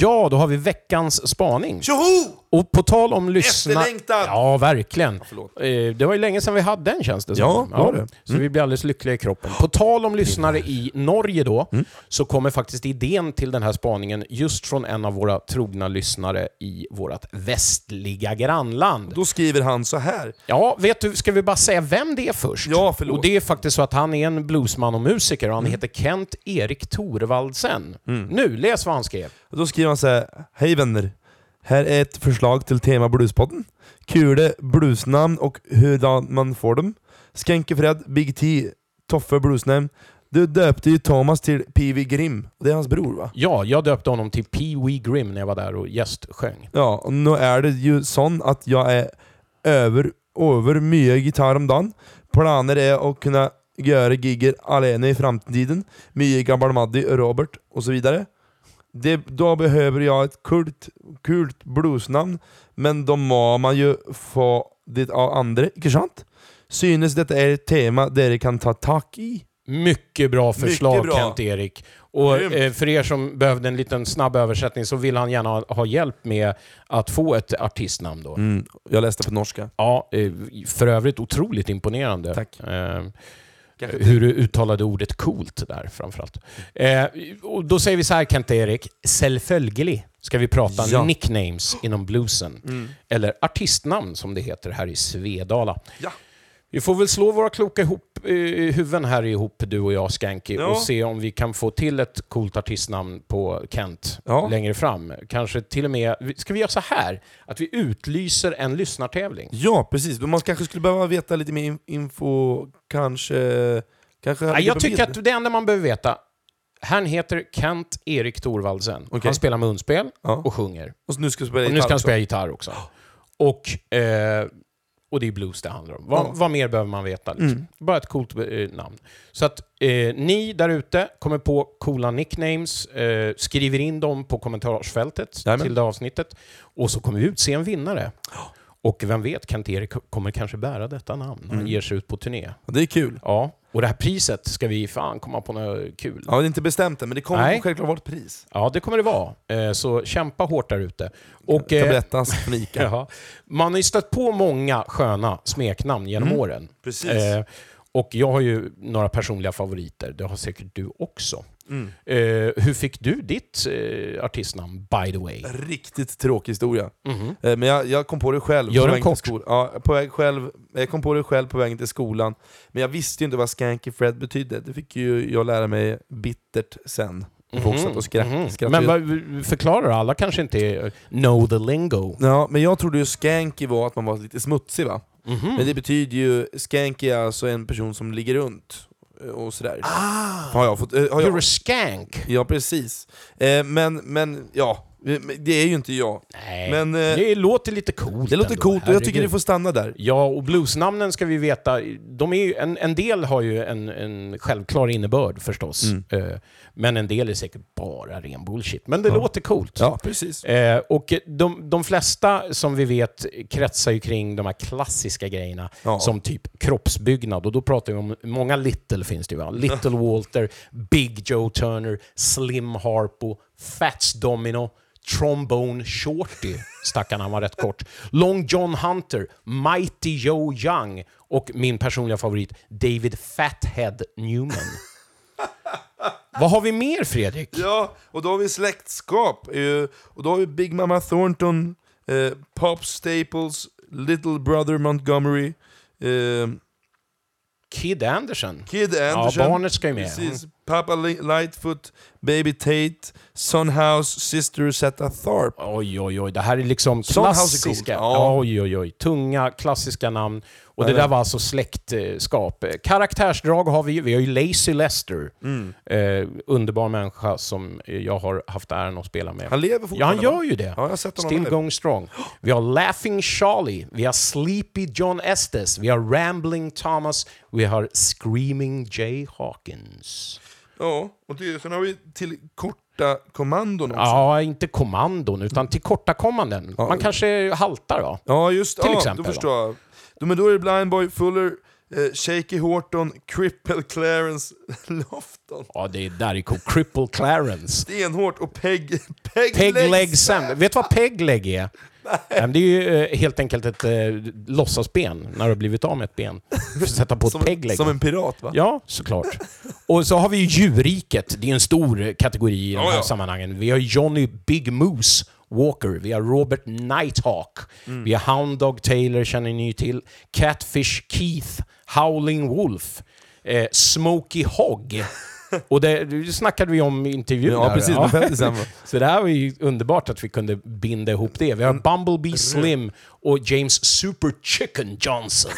[SPEAKER 2] Ja, då har vi veckans spaning.
[SPEAKER 1] Tjoho!
[SPEAKER 2] Och på tal om lyssna...
[SPEAKER 1] Efterlängtad!
[SPEAKER 2] Ja, verkligen.
[SPEAKER 1] förlåt.
[SPEAKER 2] Eh, Det var ju länge sedan vi hade en känns det som.
[SPEAKER 1] Ja, det var det.
[SPEAKER 2] Så vi blir alldeles lyckliga i kroppen. På tal om lyssnare i Norge då,
[SPEAKER 1] Mm.
[SPEAKER 2] så kommer faktiskt idén till den här spaningen just från en av våra trogna lyssnare i vårt västliga grannland.
[SPEAKER 1] Då skriver han så här.
[SPEAKER 2] Ja, vet du, ska vi bara säga vem det är först?
[SPEAKER 1] Ja, förlåt.
[SPEAKER 2] Och det är faktiskt så att han är en bluesman och musiker och han heter Kent Erik Thorvaldsen. Nu, läs vad han skrev.
[SPEAKER 1] Då skriver han så här. Hej vänner. Här är ett förslag till tema Bluespodden. Kule bluesnamn och hur man får dem. Skänkefred, Big T, Toffe Bluesnamn. Du döpte ju Thomas till P.V. Grim. Det är hans bror va?
[SPEAKER 2] Ja, jag döpte honom till Pee Wee Grim när jag var där och gästsjöng.
[SPEAKER 1] Ja, och nu är det ju sån att jag är över, över mycket gitarr om dagen. Planer är att kunna göra gigger alene i framtiden. Mycket gammal Maddy, Robert och så vidare. Det, då behöver jag ett kult, kult bluesnamn, men då må man ju få det av andra, inte sant? Synes detta är ett tema där kan ta tag i?
[SPEAKER 2] Mycket bra förslag
[SPEAKER 1] Mycket bra.
[SPEAKER 2] Kent-Erik. Och eh, för er som behövde en liten snabb översättning så vill han gärna ha, ha hjälp med att få ett artistnamn då.
[SPEAKER 1] Mm, jag läste på norska.
[SPEAKER 2] Ja, eh, för övrigt otroligt imponerande.
[SPEAKER 1] Tack.
[SPEAKER 2] Eh,
[SPEAKER 1] Kanske
[SPEAKER 2] hur du uttalade ordet coolt där framförallt. Eh, och då säger vi så här Kent-Erik, Självfölgelig ska vi prata
[SPEAKER 1] Ja.
[SPEAKER 2] nicknames inom bluesen. Eller artistnamn som det heter här i Svedala.
[SPEAKER 1] Ja.
[SPEAKER 2] Vi får väl slå våra kloka ihop, eh, huvuden här ihop, du och jag Skanky,
[SPEAKER 1] Ja.
[SPEAKER 2] och se om vi kan få till ett coolt artistnamn på Kent
[SPEAKER 1] Ja.
[SPEAKER 2] längre fram. Kanske till och med... Ska vi göra så här? Att vi utlyser en lyssnartävling?
[SPEAKER 1] Ja, precis. Man kanske skulle behöva veta lite mer in- info, kanske... kanske ligger
[SPEAKER 2] jag tycker att det enda man behöver veta, han heter Kent Erik Thorvaldsen.
[SPEAKER 1] Okej.
[SPEAKER 2] Han spelar munspel
[SPEAKER 1] Ja.
[SPEAKER 2] och sjunger.
[SPEAKER 1] Och nu ska spela
[SPEAKER 2] Och nu ska han spela gitarr också. Och, eh, och det är blues det handlar om. Vad,
[SPEAKER 1] Ja.
[SPEAKER 2] vad mer behöver man veta? Liksom?
[SPEAKER 1] Mm.
[SPEAKER 2] Bara ett coolt eh, namn. Så att eh, ni där ute kommer på coola nicknames, eh, skriver in dem på kommentarsfältet
[SPEAKER 1] Jajamän.
[SPEAKER 2] till det avsnittet och så kommer vi utse en vinnare. Och vem vet, Kent-Erik kommer kanske bära detta namn när han
[SPEAKER 1] Mm.
[SPEAKER 2] ger sig ut på turné.
[SPEAKER 1] Det är kul.
[SPEAKER 2] Ja, och det här priset ska vi fan komma på något kul.
[SPEAKER 1] Ja, det är inte bestämt än, men det kommer
[SPEAKER 2] Nej.
[SPEAKER 1] självklart vara ett pris.
[SPEAKER 2] Ja, det kommer det vara. Eh, Så kämpa hårt där ute. Och, eh,
[SPEAKER 1] Tablettas (laughs) från Ica.
[SPEAKER 2] jaha, man har ju stött på många sköna smeknamn genom
[SPEAKER 1] Mm.
[SPEAKER 2] åren.
[SPEAKER 1] Precis.
[SPEAKER 2] Eh, och jag har ju några personliga favoriter. Det har säkert du också.
[SPEAKER 1] Mm.
[SPEAKER 2] Eh, hur fick du ditt eh, artistnamn, by the way?
[SPEAKER 1] Riktigt tråkig historia.
[SPEAKER 2] Mhm.
[SPEAKER 1] Eh, Men jag, jag kom på det själv
[SPEAKER 2] Gör
[SPEAKER 1] på
[SPEAKER 2] den kort.
[SPEAKER 1] skolan. Ja, på väg själv, jag kom på det själv på vägen till skolan. Men jag visste ju inte vad Skanky Fred betydde. Det fick ju jag lära mig bittert sen. Satt och skratt,
[SPEAKER 2] Mhm.
[SPEAKER 1] skrattade.
[SPEAKER 2] Men vad, förklara alla kanske inte know the lingo.
[SPEAKER 1] Ja, men jag trodde ju skanky var att man var lite smutsig va?
[SPEAKER 2] Mhm.
[SPEAKER 1] Men det betyder ju, skanky är alltså en person som ligger runt och sådär.
[SPEAKER 2] Ah,
[SPEAKER 1] Har jag fått... eh, Har
[SPEAKER 2] you're
[SPEAKER 1] jag,
[SPEAKER 2] a skank.
[SPEAKER 1] ja, precis. Eh, men, men ja, det är ju inte jag.
[SPEAKER 2] Nej,
[SPEAKER 1] Men, eh,
[SPEAKER 2] det låter lite coolt
[SPEAKER 1] Det låter
[SPEAKER 2] ändå.
[SPEAKER 1] coolt och jag tycker det får stanna där.
[SPEAKER 2] Ja, och bluesnamnen ska vi veta, de är ju, en, en del har ju en, en självklar innebörd förstås.
[SPEAKER 1] Mm.
[SPEAKER 2] Eh, men en del är säkert bara ren bullshit. Men det
[SPEAKER 1] Ja.
[SPEAKER 2] låter coolt.
[SPEAKER 1] Ja, precis.
[SPEAKER 2] Eh, och de, de flesta som vi vet kretsar ju kring de här klassiska grejerna
[SPEAKER 1] Ja.
[SPEAKER 2] som typ kroppsbyggnad. Och då pratar vi om, många Little finns det ju va? Little (laughs) Walter, Big Joe Turner, Slim Harpo, Fats Domino, Trombone Shorty, stackarn han var rätt kort, Long John Hunter, Mighty Joe Young och min personliga favorit David Fathead Newman. Vad har vi mer Fredrik?
[SPEAKER 1] Ja, och då har vi släktskap. eh, Och då har vi Big Mama Thornton, eh, Pop Staples, Little Brother Montgomery, eh,
[SPEAKER 2] Kid Anderson.
[SPEAKER 1] Kid
[SPEAKER 2] Ja,
[SPEAKER 1] Anderson.
[SPEAKER 2] barnet ska ju med.
[SPEAKER 1] Precis. Papa Li- Lightfoot, Baby Tate, Sunhouse, Sister Zeta Tharp.
[SPEAKER 2] Oj, oj, oj. Det här är liksom
[SPEAKER 1] house är
[SPEAKER 2] klassiska...
[SPEAKER 1] Ja.
[SPEAKER 2] Oj, oj, oj. Tunga, klassiska namn. Och det där var alltså släktskap. Eh, Karaktärsdrag har vi ju. Vi har ju Lazy Lester.
[SPEAKER 1] Mm.
[SPEAKER 2] Eh, underbar människa som eh, jag har haft äran att spela med.
[SPEAKER 1] Han lever
[SPEAKER 2] ja,
[SPEAKER 1] fortfarande.
[SPEAKER 2] han gör ju det.
[SPEAKER 1] Ja, jag har sett honom
[SPEAKER 2] Still going strong. Vi har Laughing Charlie, vi har Sleepy John Estes, vi har Rambling Thomas, vi har Screaming Jay Hawkins.
[SPEAKER 1] Ja, och det, sen har vi till korta kommandon också.
[SPEAKER 2] Ja, inte kommandon, utan tillkortakommanden.
[SPEAKER 1] Ja.
[SPEAKER 2] Man kanske haltar va?
[SPEAKER 1] Ja, just
[SPEAKER 2] Till
[SPEAKER 1] ja,
[SPEAKER 2] exempel,
[SPEAKER 1] Då förstår jag. Då, men då är det Blind Boy Fuller, eh, Shaky Horton, Cripple Clarence (laughs) Lofton.
[SPEAKER 2] Ja, det är där i. Cripple Clarence.
[SPEAKER 1] Stenhårt och Peg... Peg,
[SPEAKER 2] Peg leg Sam. Vet du vad peg leg är? Nej, det är ju eh, helt enkelt ett eh, låtsasben när du har blivit av med ett ben. Du får sätta på ett
[SPEAKER 1] Som,
[SPEAKER 2] pegleg.
[SPEAKER 1] som en pirat va?
[SPEAKER 2] Ja, såklart. Och så har vi ju djurriket. Det är en stor kategori i de här
[SPEAKER 1] ja.
[SPEAKER 2] sammanhangen. Vi har Johnny Big Moose Walker, vi har Robert Nighthawk,
[SPEAKER 1] Mm.
[SPEAKER 2] vi har Hound Dog Taylor, känner ni till, Catfish Keith, Howling Wolf, eh, Smokey Hogg. Och det, det snackade vi om i intervjun
[SPEAKER 1] Ja,
[SPEAKER 2] där.
[SPEAKER 1] precis. Med 50 december.
[SPEAKER 2] Så det här var ju underbart att vi kunde binda ihop det. Vi har Bumblebee Slim och James Super Chicken Johnson.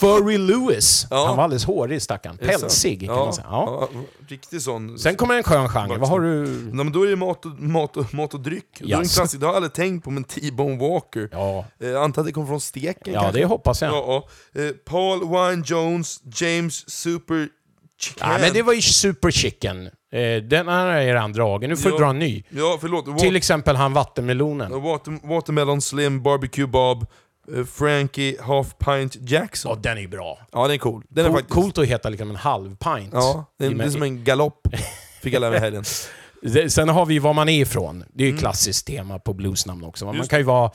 [SPEAKER 2] Furry Lewis.
[SPEAKER 1] Ja.
[SPEAKER 2] Han var alldeles hårig
[SPEAKER 1] sant?
[SPEAKER 2] Pälsig kan
[SPEAKER 1] ja,
[SPEAKER 2] man säga. Ja.
[SPEAKER 1] Ja, riktig sån.
[SPEAKER 2] Sen kommer en skön genre. Vad har du?
[SPEAKER 1] Nej, men då är det mat och, mat och, mat och dryck. Då är en
[SPEAKER 2] Yes.
[SPEAKER 1] klassiker. Det har jag aldrig tänkt på, men T-Bone Walker.
[SPEAKER 2] Ja,
[SPEAKER 1] Eh, antar att det kommer från steken
[SPEAKER 2] ja
[SPEAKER 1] kanske?
[SPEAKER 2] det hoppas jag.
[SPEAKER 1] Ja, ja. Eh, Paul Wine Jones, James Super Chicken.
[SPEAKER 2] Ja, men det var ju Super Chicken. Eh, den här är redan dragen. Nu får
[SPEAKER 1] Ja.
[SPEAKER 2] du dra en ny.
[SPEAKER 1] Ja, förlåt.
[SPEAKER 2] Till exempel han vattenmelonen.
[SPEAKER 1] Water, Watermelon Slim, Barbecue Bob, eh, Frankie Half Pint Jackson.
[SPEAKER 2] Ja, den är bra.
[SPEAKER 1] Ja, den är cool. Den är
[SPEAKER 2] Cool,
[SPEAKER 1] faktiskt...
[SPEAKER 2] Coolt att heta liksom en halv pint.
[SPEAKER 1] Ja, det är, det är som en galopp. Fick jag lära mig helgen. (laughs)
[SPEAKER 2] Sen har vi var man är ifrån. Det är ju ett klassiskt tema på bluesnamn också. Man
[SPEAKER 1] Mm.
[SPEAKER 2] Kan ju vara,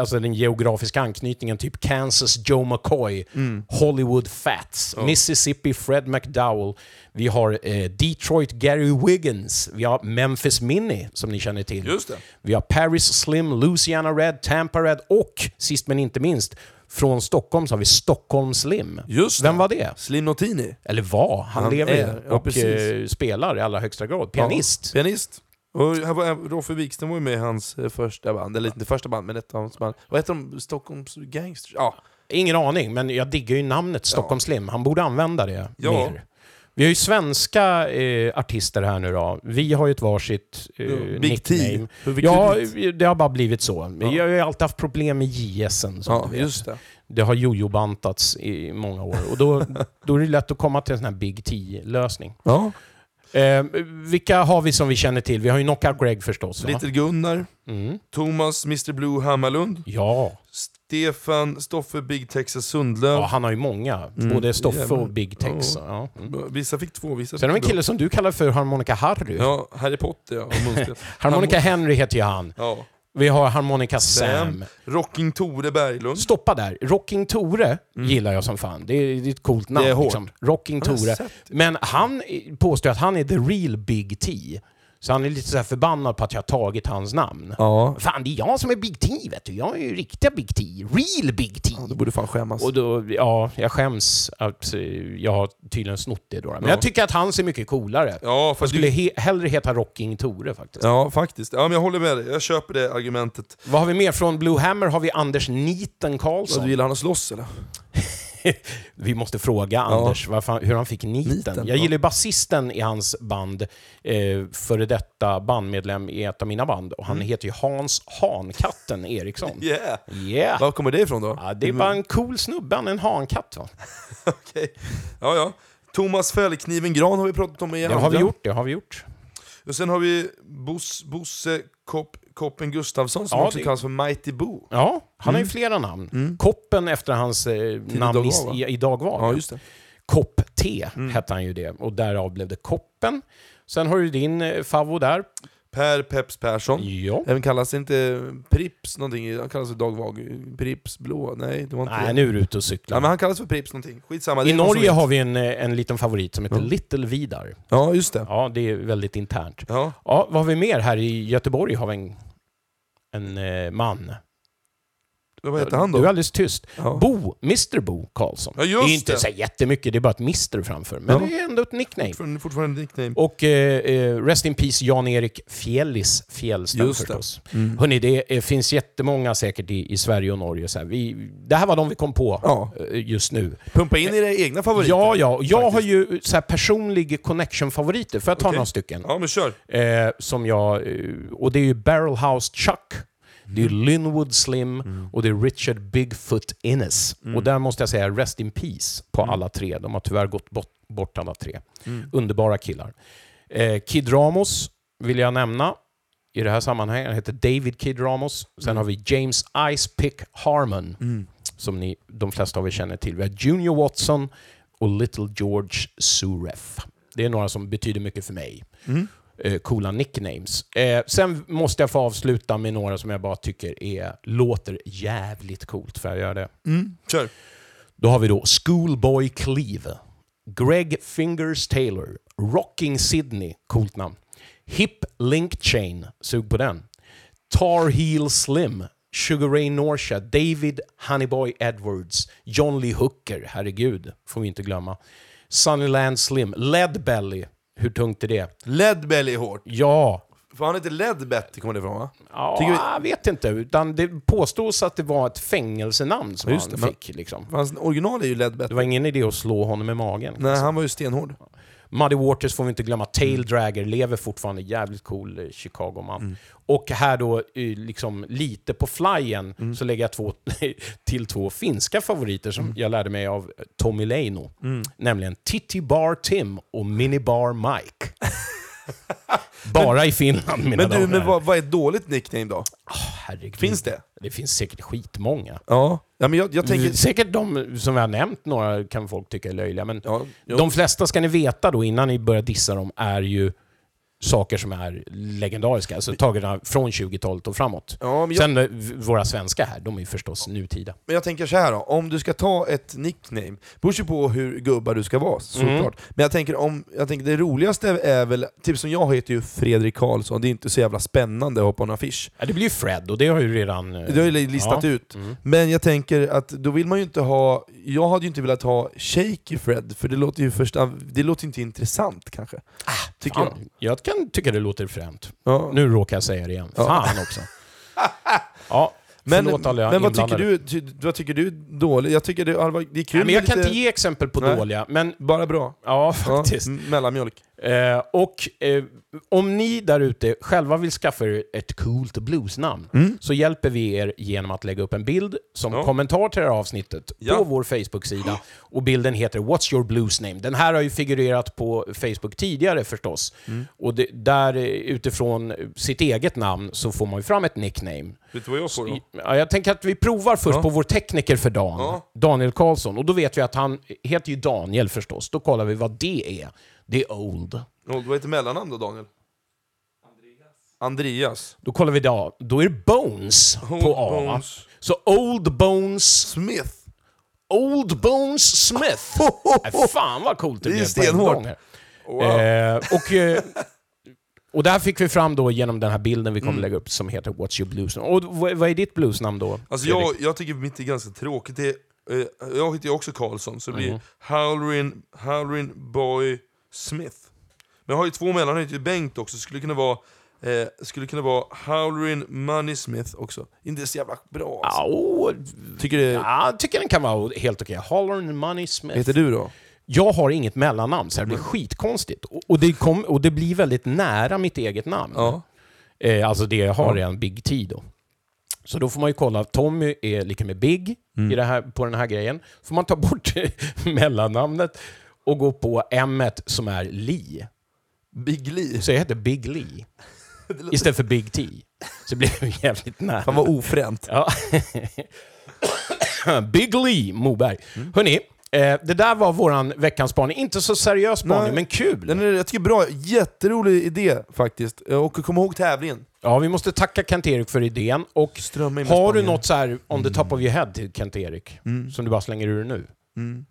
[SPEAKER 2] alltså den geografiska anknytningen, typ Kansas Joe McCoy,
[SPEAKER 1] Mm.
[SPEAKER 2] Hollywood Fats, Mississippi Fred McDowell, vi har eh, Detroit Gary Wiggins, vi har Memphis Minnie, som ni känner till. Vi har Paris Slim, Louisiana Red, Tampa Red och sist men inte minst, från Stockholm så har vi Stockholm Slim.
[SPEAKER 1] Just det.
[SPEAKER 2] Vem var det?
[SPEAKER 1] Slim Notini.
[SPEAKER 2] Eller var? Han,
[SPEAKER 1] Han
[SPEAKER 2] lever
[SPEAKER 1] är, ja,
[SPEAKER 2] och
[SPEAKER 1] precis.
[SPEAKER 2] eh, spelar i allra högsta grad. Pianist.
[SPEAKER 1] Ja, pianist. Och här var, Roffe Wikström var ju med i hans eh, första band, eller inte första band, men ett av hans band. Vad heter de? Stockholms Gangsters? Ja.
[SPEAKER 2] Ingen aning, men jag diggar ju namnet Stockholm Slim. Han borde använda det
[SPEAKER 1] Ja.
[SPEAKER 2] mer. Vi har ju svenska eh, artister här nu då. Vi har ju ett varsitt eh,
[SPEAKER 1] Big T.
[SPEAKER 2] nickname.
[SPEAKER 1] Vilket
[SPEAKER 2] Ja, det har bara blivit så.
[SPEAKER 1] Ja.
[SPEAKER 2] Jag har ju alltid haft problem med JSen,
[SPEAKER 1] ja just det.
[SPEAKER 2] Det har jojo-bantats i många år. Och då, då är det lätt att komma till en sån här Big T-lösning.
[SPEAKER 1] Ja.
[SPEAKER 2] Eh, vilka har vi som vi känner till? Vi har ju Knockout Greg förstås. Va?
[SPEAKER 1] Little Gunnar,
[SPEAKER 2] Mm.
[SPEAKER 1] Thomas Mr Blue Hammarlund,
[SPEAKER 2] Ja.
[SPEAKER 1] Stefan Stoffe Big Texas Sundlöv.
[SPEAKER 2] ja, han har ju många.
[SPEAKER 1] Mm,
[SPEAKER 2] Både Stoffe
[SPEAKER 1] jävlar.
[SPEAKER 2] och Big Tex.
[SPEAKER 1] Ja.
[SPEAKER 2] Ja. Mm.
[SPEAKER 1] Vissa fick två, vissa
[SPEAKER 2] Sen har vi en kille som du kallar för Harmonica Harry.
[SPEAKER 1] Ja, Harry Potter ja. (laughs)
[SPEAKER 2] Harmonica Henry heter ju han.
[SPEAKER 1] Ja.
[SPEAKER 2] Vi har Harmonica Sam.
[SPEAKER 1] Sam. Rocking Tore Berglund.
[SPEAKER 2] Stoppa där. Rocking Tore gillar jag som fan. Det är, det är ett coolt namn.
[SPEAKER 1] Mm. Det är hårt.
[SPEAKER 2] Liksom. Rocking Tore. Men han påstår att han är the real Big T. Så han är lite så här förbannad på att jag har tagit hans namn.
[SPEAKER 1] Ja,
[SPEAKER 2] Fan, det är jag som är Big T, vet du. Jag är ju riktiga Big T. Real Big T.
[SPEAKER 1] du borde fan skämmas.
[SPEAKER 2] Och då, ja, jag skäms att eh, jag har tydligen snott det då. Men
[SPEAKER 1] Ja.
[SPEAKER 2] jag tycker att han ser mycket coolare.
[SPEAKER 1] Ja,
[SPEAKER 2] Jag skulle
[SPEAKER 1] du...
[SPEAKER 2] he hellre heta Rocking Tore faktiskt.
[SPEAKER 1] Ja, faktiskt. Ja, men jag håller med dig. Jag köper det argumentet.
[SPEAKER 2] Vad har vi mer? Från Blue Hammer har vi Anders Niten Karlsson.
[SPEAKER 1] Vad, du gillar han att slåss eller? (laughs) (laughs)
[SPEAKER 2] Vi måste fråga Anders varför, hur han fick niten.
[SPEAKER 1] Niten,
[SPEAKER 2] jag
[SPEAKER 1] ja.
[SPEAKER 2] gillar ju basisten i hans band, eh, före detta bandmedlem i ett av mina band. Och han heter ju Hans Hankatten Eriksson. (laughs)
[SPEAKER 1] Yeah!
[SPEAKER 2] Yeah!
[SPEAKER 1] Var kommer det ifrån då?
[SPEAKER 2] Ja, det är bara en cool snubbe, han är en hankatt? (laughs)
[SPEAKER 1] Okej. Ja, ja. Thomas Fällkniven Gran har vi pratat om i
[SPEAKER 2] Det har vi gjort, det har vi gjort.
[SPEAKER 1] Och sen har vi Bos, Bosse Kopp, Koppen Gustafsson som
[SPEAKER 2] Ja,
[SPEAKER 1] också
[SPEAKER 2] det-
[SPEAKER 1] kallas för Mighty Boo.
[SPEAKER 2] Ja, han har
[SPEAKER 1] Mm.
[SPEAKER 2] ju flera namn. Koppen efter hans eh, namn i, i, i Dagvar.
[SPEAKER 1] Ja.
[SPEAKER 2] Kopp-T
[SPEAKER 1] Mm.
[SPEAKER 2] hette han ju det, och därav blev det Koppen. Sen har du din eh, favvo där.
[SPEAKER 1] Per Peps Persson.
[SPEAKER 2] Ja.
[SPEAKER 1] Även kallas inte Prips någonting, han kallas för Dag Vag. Prips Blå? Nej, det var inte
[SPEAKER 2] Nej,
[SPEAKER 1] det.
[SPEAKER 2] nu är du ute och
[SPEAKER 1] Ja,
[SPEAKER 2] cyklar.
[SPEAKER 1] men han kallas för Prips någonting. Skitsamma.
[SPEAKER 2] I Norge har vi en, eh, en liten favorit som heter
[SPEAKER 1] Ja.
[SPEAKER 2] Little Vidar.
[SPEAKER 1] Ja, just det.
[SPEAKER 2] Ja, det är väldigt internt.
[SPEAKER 1] Ja.
[SPEAKER 2] Ja, vad har vi mer här i Göteborg? har vi en, en eh, man.
[SPEAKER 1] Vad heter han
[SPEAKER 2] Du är
[SPEAKER 1] då?
[SPEAKER 2] alldeles tyst.
[SPEAKER 1] Ja.
[SPEAKER 2] Bo, Mr Bo Karlsson.
[SPEAKER 1] Ja, just
[SPEAKER 2] det är inte
[SPEAKER 1] det.
[SPEAKER 2] så jättemycket, det är bara ett Mr framför. Men
[SPEAKER 1] Ja.
[SPEAKER 2] det är ändå ett nickname.
[SPEAKER 1] Fortfarande, fortfarande nickname.
[SPEAKER 2] Och eh, eh, Rest in Peace Jan-Erik Fjällis
[SPEAKER 1] det.
[SPEAKER 2] förstås.
[SPEAKER 1] Mm.
[SPEAKER 2] Hörrni, det eh, finns jättemånga säkert i, i Sverige och Norge. Så här. Vi, det här var de vi kom på
[SPEAKER 1] Ja.
[SPEAKER 2] eh, just nu.
[SPEAKER 1] Pumpa in era egna favoriter.
[SPEAKER 2] Ja, ja. Jag har
[SPEAKER 1] faktiskt.
[SPEAKER 2] ju så här personlig connection-favoriter. Får jag ta
[SPEAKER 1] Okej.
[SPEAKER 2] några stycken?
[SPEAKER 1] Ja, men kör.
[SPEAKER 2] Eh, som jag, och det är ju Barrel House Chuck, det är
[SPEAKER 1] Mm.
[SPEAKER 2] Linwood Slim och det är Richard Bigfoot Innes.
[SPEAKER 1] Mm.
[SPEAKER 2] Och där måste jag säga rest in peace på alla tre. De har tyvärr gått bort, bort alla tre.
[SPEAKER 1] Mm.
[SPEAKER 2] Underbara killar. Eh, Kid Ramos vill jag nämna i det här sammanhanget. Han heter David Kid Ramos. Sen
[SPEAKER 1] Mm.
[SPEAKER 2] har vi James Icepick Harmon, som ni, de flesta av er känner till. Vi har Junior Watson och Little George Suref. Det är några som betyder mycket för mig. Eh, coola nicknames. Eh, sen måste jag få avsluta med några som jag bara tycker är, låter jävligt coolt. Får jag göra det?
[SPEAKER 1] Mm, kör.
[SPEAKER 2] Då har vi då Schoolboy Cleve, Greg Fingers Taylor, Rocking Sydney, coolt namn. Hip Link Chain, sug på den. Tar Heel Slim, Sugar Ray Norcia, David Honeyboy Edwards, John Lee Hooker, herregud, får vi inte glömma. Sunnyland Slim, Lead Belly, hur tungt är det?
[SPEAKER 1] Leadbelly är hårt.
[SPEAKER 2] Ja,
[SPEAKER 1] För han heter Ledbetty kommer det ifrån va?
[SPEAKER 2] ja
[SPEAKER 1] Tycker vi-
[SPEAKER 2] jag vet inte. Utan det påstås att det var ett fängelsenamn som
[SPEAKER 1] just
[SPEAKER 2] han
[SPEAKER 1] det, men-
[SPEAKER 2] fick. Liksom.
[SPEAKER 1] Hans original är ju Ledbetty.
[SPEAKER 2] Det var ingen idé att slå honom i magen.
[SPEAKER 1] Nej, han var ju stenhård.
[SPEAKER 2] Muddy Waters får vi inte glömma. Tail
[SPEAKER 1] Mm.
[SPEAKER 2] Dragger lever fortfarande. Jävligt cool eh, Chicago-man. Och här då, eh, liksom lite på flyen,
[SPEAKER 1] Mm.
[SPEAKER 2] så lägger jag två, (laughs) till två finska favoriter som
[SPEAKER 1] Mm.
[SPEAKER 2] jag lärde mig av Tommy Leino. Nämligen Titti Bar Tim och Minibar Mike. (laughs) Bara i Finland, mina
[SPEAKER 1] Men du,
[SPEAKER 2] damer.
[SPEAKER 1] men vad, vad är ett dåligt nickname då?
[SPEAKER 2] Herregud.
[SPEAKER 1] Finns det?
[SPEAKER 2] Det finns säkert skitmånga.
[SPEAKER 1] Ja, ja men jag, jag tänker...
[SPEAKER 2] Säkert de som vi har nämnt, några kan folk tycka är löjliga, men
[SPEAKER 1] Ja,
[SPEAKER 2] de flesta, ska ni veta då, innan ni börjar dissa dem, är ju saker som är legendariska, alltså tagna från 20-talet och framåt.
[SPEAKER 1] Ja, jag,
[SPEAKER 2] Sen eh, våra svenska här, de är ju förstås nutida.
[SPEAKER 1] men jag tänker så här då, om du ska ta ett nickname, beror ju på hur gubbar du ska vara såklart.
[SPEAKER 2] Mm.
[SPEAKER 1] Men jag tänker, om, jag tänker det roligaste är väl, typ som jag heter ju Fredrik Karlsson, det är inte så jävla spännande att ha på en affisch.
[SPEAKER 2] Ja, det blir ju Fred, och det har ju redan... eh,
[SPEAKER 1] Det har ju listat
[SPEAKER 2] ja.
[SPEAKER 1] ut.
[SPEAKER 2] Mm.
[SPEAKER 1] Men jag tänker att då vill man ju inte ha, jag hade ju inte velat ha Shaky Fred, för det låter ju först, det låter inte intressant kanske. tycker jag.
[SPEAKER 2] Fan, jag kan tycka det låter fränt.
[SPEAKER 1] Ja.
[SPEAKER 2] Nu råkar jag säga det igen.
[SPEAKER 1] Ja.
[SPEAKER 2] Fan också. (laughs) Ja,
[SPEAKER 1] Men, men vad tycker, du, ty, vad tycker du är dåligt? Jag tycker det, det är kul
[SPEAKER 2] Nej, men jag
[SPEAKER 1] med
[SPEAKER 2] kan
[SPEAKER 1] lite,
[SPEAKER 2] inte ge exempel på
[SPEAKER 1] Nej.
[SPEAKER 2] dåliga, men
[SPEAKER 1] Bara bra.
[SPEAKER 2] ja,
[SPEAKER 1] Ja,
[SPEAKER 2] faktiskt.
[SPEAKER 1] m- mellanmjölk.
[SPEAKER 2] Eh, och eh, om ni där ute själva vill skaffa er ett coolt bluesnamn
[SPEAKER 1] Mm.
[SPEAKER 2] så hjälper vi er genom att lägga upp en bild som
[SPEAKER 1] Ja.
[SPEAKER 2] kommentar till det här avsnittet
[SPEAKER 1] Ja.
[SPEAKER 2] på vår Facebook-sida. Och bilden heter What's your blues name? Den här har ju figurerat på Facebook tidigare förstås.
[SPEAKER 1] Mm.
[SPEAKER 2] Och det, där eh, utifrån sitt eget namn så får man ju fram ett nickname.
[SPEAKER 1] Vet du vad jag får då?
[SPEAKER 2] Ja, jag tänker att vi provar först
[SPEAKER 1] Ja.
[SPEAKER 2] på vår tekniker för dagen. Daniel Karlsson. Och då vet vi att han heter ju Daniel förstås. Då kollar vi vad det är. Det är Old.
[SPEAKER 1] Vad heter mellannamn då Daniel? Andreas.
[SPEAKER 2] Då kollar vi då. Då är det Bones på A.
[SPEAKER 1] Bones.
[SPEAKER 2] Så Old Bones...
[SPEAKER 1] Smith.
[SPEAKER 2] Old Bones Smith. Nej, fan vad coolt det,
[SPEAKER 1] Det är
[SPEAKER 2] blev på en
[SPEAKER 1] stenhårt.
[SPEAKER 2] gång här.
[SPEAKER 1] Wow.
[SPEAKER 2] Eh, och, eh, (laughs) och där fick vi fram då genom den här bilden vi
[SPEAKER 1] Mm.
[SPEAKER 2] kommer lägga upp som heter What's your bluesname? Och vad, vad är ditt bluesnamn då?
[SPEAKER 1] Alltså jag, jag tycker mitt är ganska tråkigt. Det, är, eh, jag heter ju också Karlsson, så det blir
[SPEAKER 2] Mhm.
[SPEAKER 1] Hallorin, Hallorin Boy Smith. Men jag har ju två mellannamn, jag heter ju Bengt också, skulle kunna vara eh, skulle kunna vara Hallorin Money Smith också. Inte så jävla bra alltså.
[SPEAKER 2] Åh,
[SPEAKER 1] Tycker det,
[SPEAKER 2] ja, jag tycker den kan vara helt okej. Hollern Money Smith.
[SPEAKER 1] Heter du då?
[SPEAKER 2] Jag har inget mellannamn, så det blir skitkonstigt. Och, och, det kom, och det blir väldigt nära mitt eget namn.
[SPEAKER 1] Ja.
[SPEAKER 2] Eh, alltså det jag har
[SPEAKER 1] Ja.
[SPEAKER 2] redan Big T då. Så då får man ju kolla, Tommy är lika med Big
[SPEAKER 1] Mm.
[SPEAKER 2] i det här, på den här grejen. får man ta bort (laughs) mellannamnet och gå på M som är Lee.
[SPEAKER 1] Big Lee.
[SPEAKER 2] Så jag heter Big Lee (laughs) istället för Big T. Så det blir jävligt nära.
[SPEAKER 1] Fan vad ofränt.
[SPEAKER 2] Ja. (coughs) Big Lee Moberg.
[SPEAKER 1] Mm.
[SPEAKER 2] Hörni, eh, det där var våran veckans spaning. Inte så seriös spaning,
[SPEAKER 1] Nej.
[SPEAKER 2] men kul.
[SPEAKER 1] Den är, jag tycker bra, jätterolig idé faktiskt. Och kom ihåg tävlingen.
[SPEAKER 2] Ja, vi måste tacka Kent-Erik för idén. Och har du något så här on the top of your head till Kent-Erik,
[SPEAKER 1] Mm.
[SPEAKER 2] som du bara slänger ur nu?
[SPEAKER 1] Mm.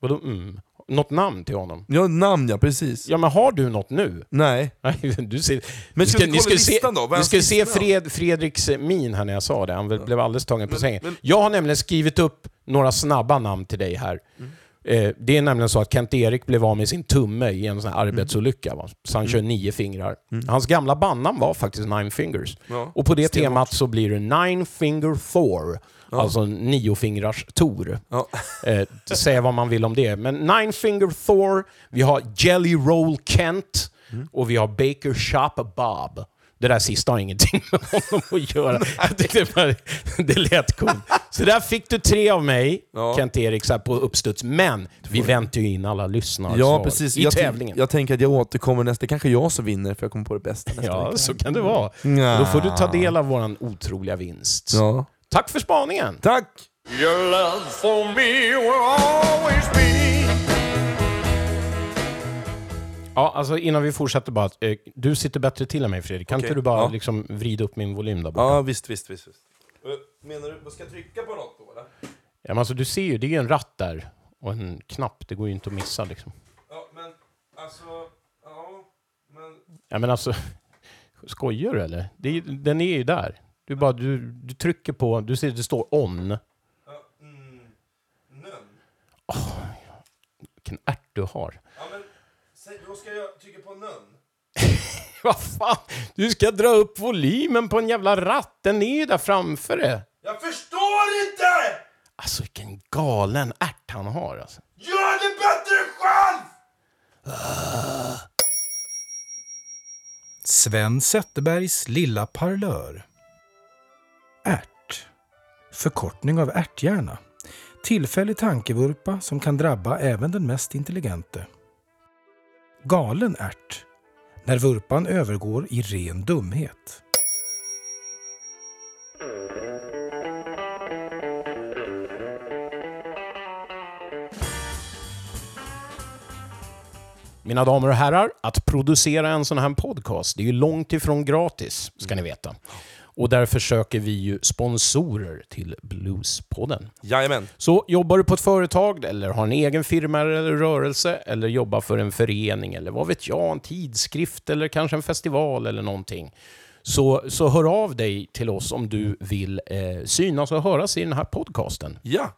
[SPEAKER 2] Vadå mm? Något namn till honom?
[SPEAKER 1] Ja, namn ja, precis.
[SPEAKER 2] Ja, men har du något nu?
[SPEAKER 1] Nej.
[SPEAKER 2] Nej, (laughs) du ser,
[SPEAKER 1] Men ska vi
[SPEAKER 2] ni
[SPEAKER 1] kolla
[SPEAKER 2] se,
[SPEAKER 1] då?
[SPEAKER 2] Ni ska se? Fred, Fredriks eh, min här när jag sa det. Han blev alldeles tagen på sängen. Jag har nämligen skrivit upp några snabba namn till dig här.
[SPEAKER 1] Mm.
[SPEAKER 2] Eh, det är nämligen så att Kent-Erik blev av med sin tumme i en sån här
[SPEAKER 1] Mm.
[SPEAKER 2] arbetsolycka. Va? Så han kör nio fingrar. Hans gamla bandnamn var faktiskt Nine Fingers.
[SPEAKER 1] Ja.
[SPEAKER 2] Och på det
[SPEAKER 1] Stenhårt.
[SPEAKER 2] temat så blir det Nine Finger Thor.
[SPEAKER 1] Ja.
[SPEAKER 2] Alltså niofingrars Tor.
[SPEAKER 1] Ja.
[SPEAKER 2] Eh, säga vad man vill om det. Men Nine Finger Thor, vi har Jelly Roll Kent
[SPEAKER 1] Mm.
[SPEAKER 2] och vi har Baker Shop Bob. Det där sista har ingenting med honom att göra. Jag tyckte bara, det lät coolt. Så där fick du tre av mig,
[SPEAKER 1] Ja.
[SPEAKER 2] Kent-Erik, så här på uppstuds. Men vi väntar ju in alla lyssnare
[SPEAKER 1] Ja, precis.
[SPEAKER 2] i
[SPEAKER 1] jag,
[SPEAKER 2] tävlingen.
[SPEAKER 1] jag tänker att jag återkommer nästa, kanske jag som vinner för jag kommer på det bästa nästa
[SPEAKER 2] ja,
[SPEAKER 1] vecka.
[SPEAKER 2] så kan det vara.
[SPEAKER 1] Nja.
[SPEAKER 2] Då får du ta del av vår otroliga vinst.
[SPEAKER 1] Ja.
[SPEAKER 2] Tack för spaningen!
[SPEAKER 1] Tack!
[SPEAKER 4] Your love for me will always be.
[SPEAKER 2] Ja, alltså innan vi fortsätter bara. eh, Du sitter bättre till än mig Fredrik. Kan
[SPEAKER 1] Okej,
[SPEAKER 2] inte du bara
[SPEAKER 1] ja.
[SPEAKER 2] liksom vrida upp min volym där borta?
[SPEAKER 1] Ja, visst, visst, visst. visst. Eh, Menar du, vad ska jag trycka på något då eller?
[SPEAKER 2] Ja, men alltså, du ser ju, det är ju en ratt där. Och en knapp, det går ju inte att missa liksom.
[SPEAKER 1] Ja, men alltså, ja, men...
[SPEAKER 2] Ja men alltså, (laughs) skojar du eller? Det är, den är ju där. Du bara, du, du trycker på, du ser att det står on.
[SPEAKER 1] Ja, mm, nön.
[SPEAKER 2] Vilken ärt du har.
[SPEAKER 1] Ja, men då ska jag trycka på nön. (laughs)
[SPEAKER 2] Vad fan? Du ska dra upp volymen på en jävla ratt. Den är ju där framför dig.
[SPEAKER 1] Jag förstår inte!
[SPEAKER 2] Alltså vilken galen ärt han har alltså.
[SPEAKER 1] Gör det bättre själv!
[SPEAKER 4] Sven Zetterbergs lilla parlör. Ärt. Förkortning av ärthjärna. Tillfällig tankevurpa som kan drabba även den mest intelligente. Galen ärt. När vurpan övergår i ren dumhet.
[SPEAKER 2] Mina damer och herrar, att producera en sån här podcast, det är ju långt ifrån gratis, ska ni veta. Och därför söker vi ju sponsorer till Bluespodden.
[SPEAKER 1] Jajamän.
[SPEAKER 2] Så jobbar du på ett företag, eller har en egen firma eller rörelse, eller jobbar för en förening, eller vad vet jag, en tidskrift, eller kanske en festival eller någonting. Så, så hör av dig till oss om du vill eh, synas och höras i den här podcasten.
[SPEAKER 1] Ja.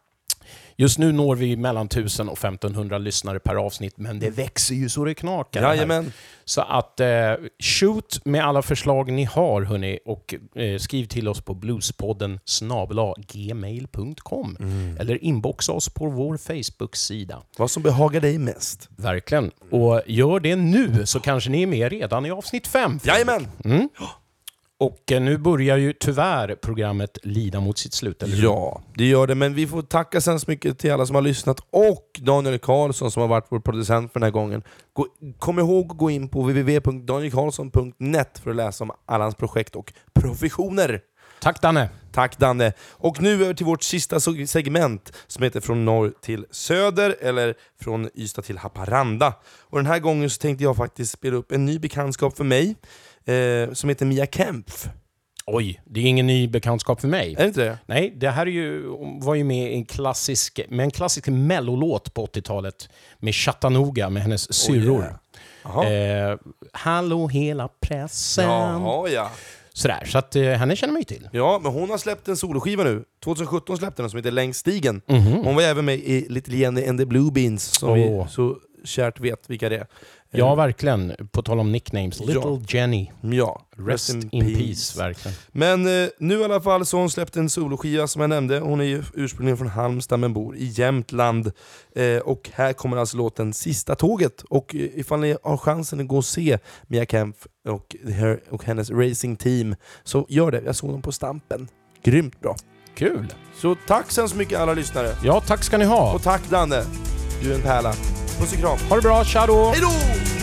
[SPEAKER 2] Just nu når vi mellan 1000 och 1500 lyssnare per avsnitt, men det växer ju så det knakar. det.
[SPEAKER 1] Jajamän.
[SPEAKER 2] Så att eh, shoot med alla förslag ni har hörni och eh, skriv till oss på bluespodden snabla gmail.com eller inboxa oss på vår Facebook-sida.
[SPEAKER 1] Vad som behagar dig mest.
[SPEAKER 2] Verkligen. Och gör det nu så kanske ni är med redan i avsnitt fem.
[SPEAKER 1] Jajamän!
[SPEAKER 2] Och eh, nu börjar ju tyvärr programmet lida mot sitt slut, eller hur?
[SPEAKER 1] Ja, det gör det. Men vi får tacka så hemskt mycket till alla som har lyssnat och Daniel Karlsson som har varit vår producent för den här gången. Gå, kom ihåg att gå in på www.danielkarlsson.net för att läsa om alla hans projekt och professioner.
[SPEAKER 2] Tack Danne!
[SPEAKER 1] Tack Danne! Och nu över till vårt sista segment som heter Från norr till söder, eller Från Ystad till Haparanda. Och den här gången så tänkte jag faktiskt spela upp en ny bekantskap för mig, eh, som heter Mia Kempf.
[SPEAKER 2] Oj, det är ingen ny bekantskap för mig.
[SPEAKER 1] Är det inte det?
[SPEAKER 2] Nej, det här är ju, var ju med en klassisk, med en klassisk mellolåt på 80-talet med Chattanooga med hennes syrror.
[SPEAKER 1] Jaha.
[SPEAKER 2] eh, Hallå hela pressen.
[SPEAKER 1] Jaha ja.
[SPEAKER 2] Sådär, så att eh, henne känner man ju till.
[SPEAKER 1] Ja, men hon har släppt en soloskiva nu. 2017 släppte den som heter Längs stigen.
[SPEAKER 2] Mhm.
[SPEAKER 1] Hon var även med i Little Jenny and the Blue Beans, som
[SPEAKER 2] Åh.
[SPEAKER 1] vi så kärt vet vilka det är.
[SPEAKER 2] Ja, verkligen. På tal om nicknames. Little
[SPEAKER 1] Ja.
[SPEAKER 2] Jenny.
[SPEAKER 1] Ja,
[SPEAKER 2] Rest in, peace. verkligen.
[SPEAKER 1] Men eh, nu i alla fall så har hon släppt en soloskiva som jag nämnde. Hon är ju ursprungligen från Halmstad men bor i Jämtland. Eh, och här kommer alltså låten Sista tåget. Och eh, ifall ni har chansen att gå och se Mia Kempf och, her, och hennes racing team, så gör det. Jag såg dem på Stampen. Grymt bra.
[SPEAKER 2] Kul!
[SPEAKER 1] Så tack så hemskt mycket alla lyssnare.
[SPEAKER 2] Ja, tack ska ni ha.
[SPEAKER 1] Och tack Danne, du är en pärla. Puss och kram.
[SPEAKER 2] Ha det bra, tja då!
[SPEAKER 1] Hej då!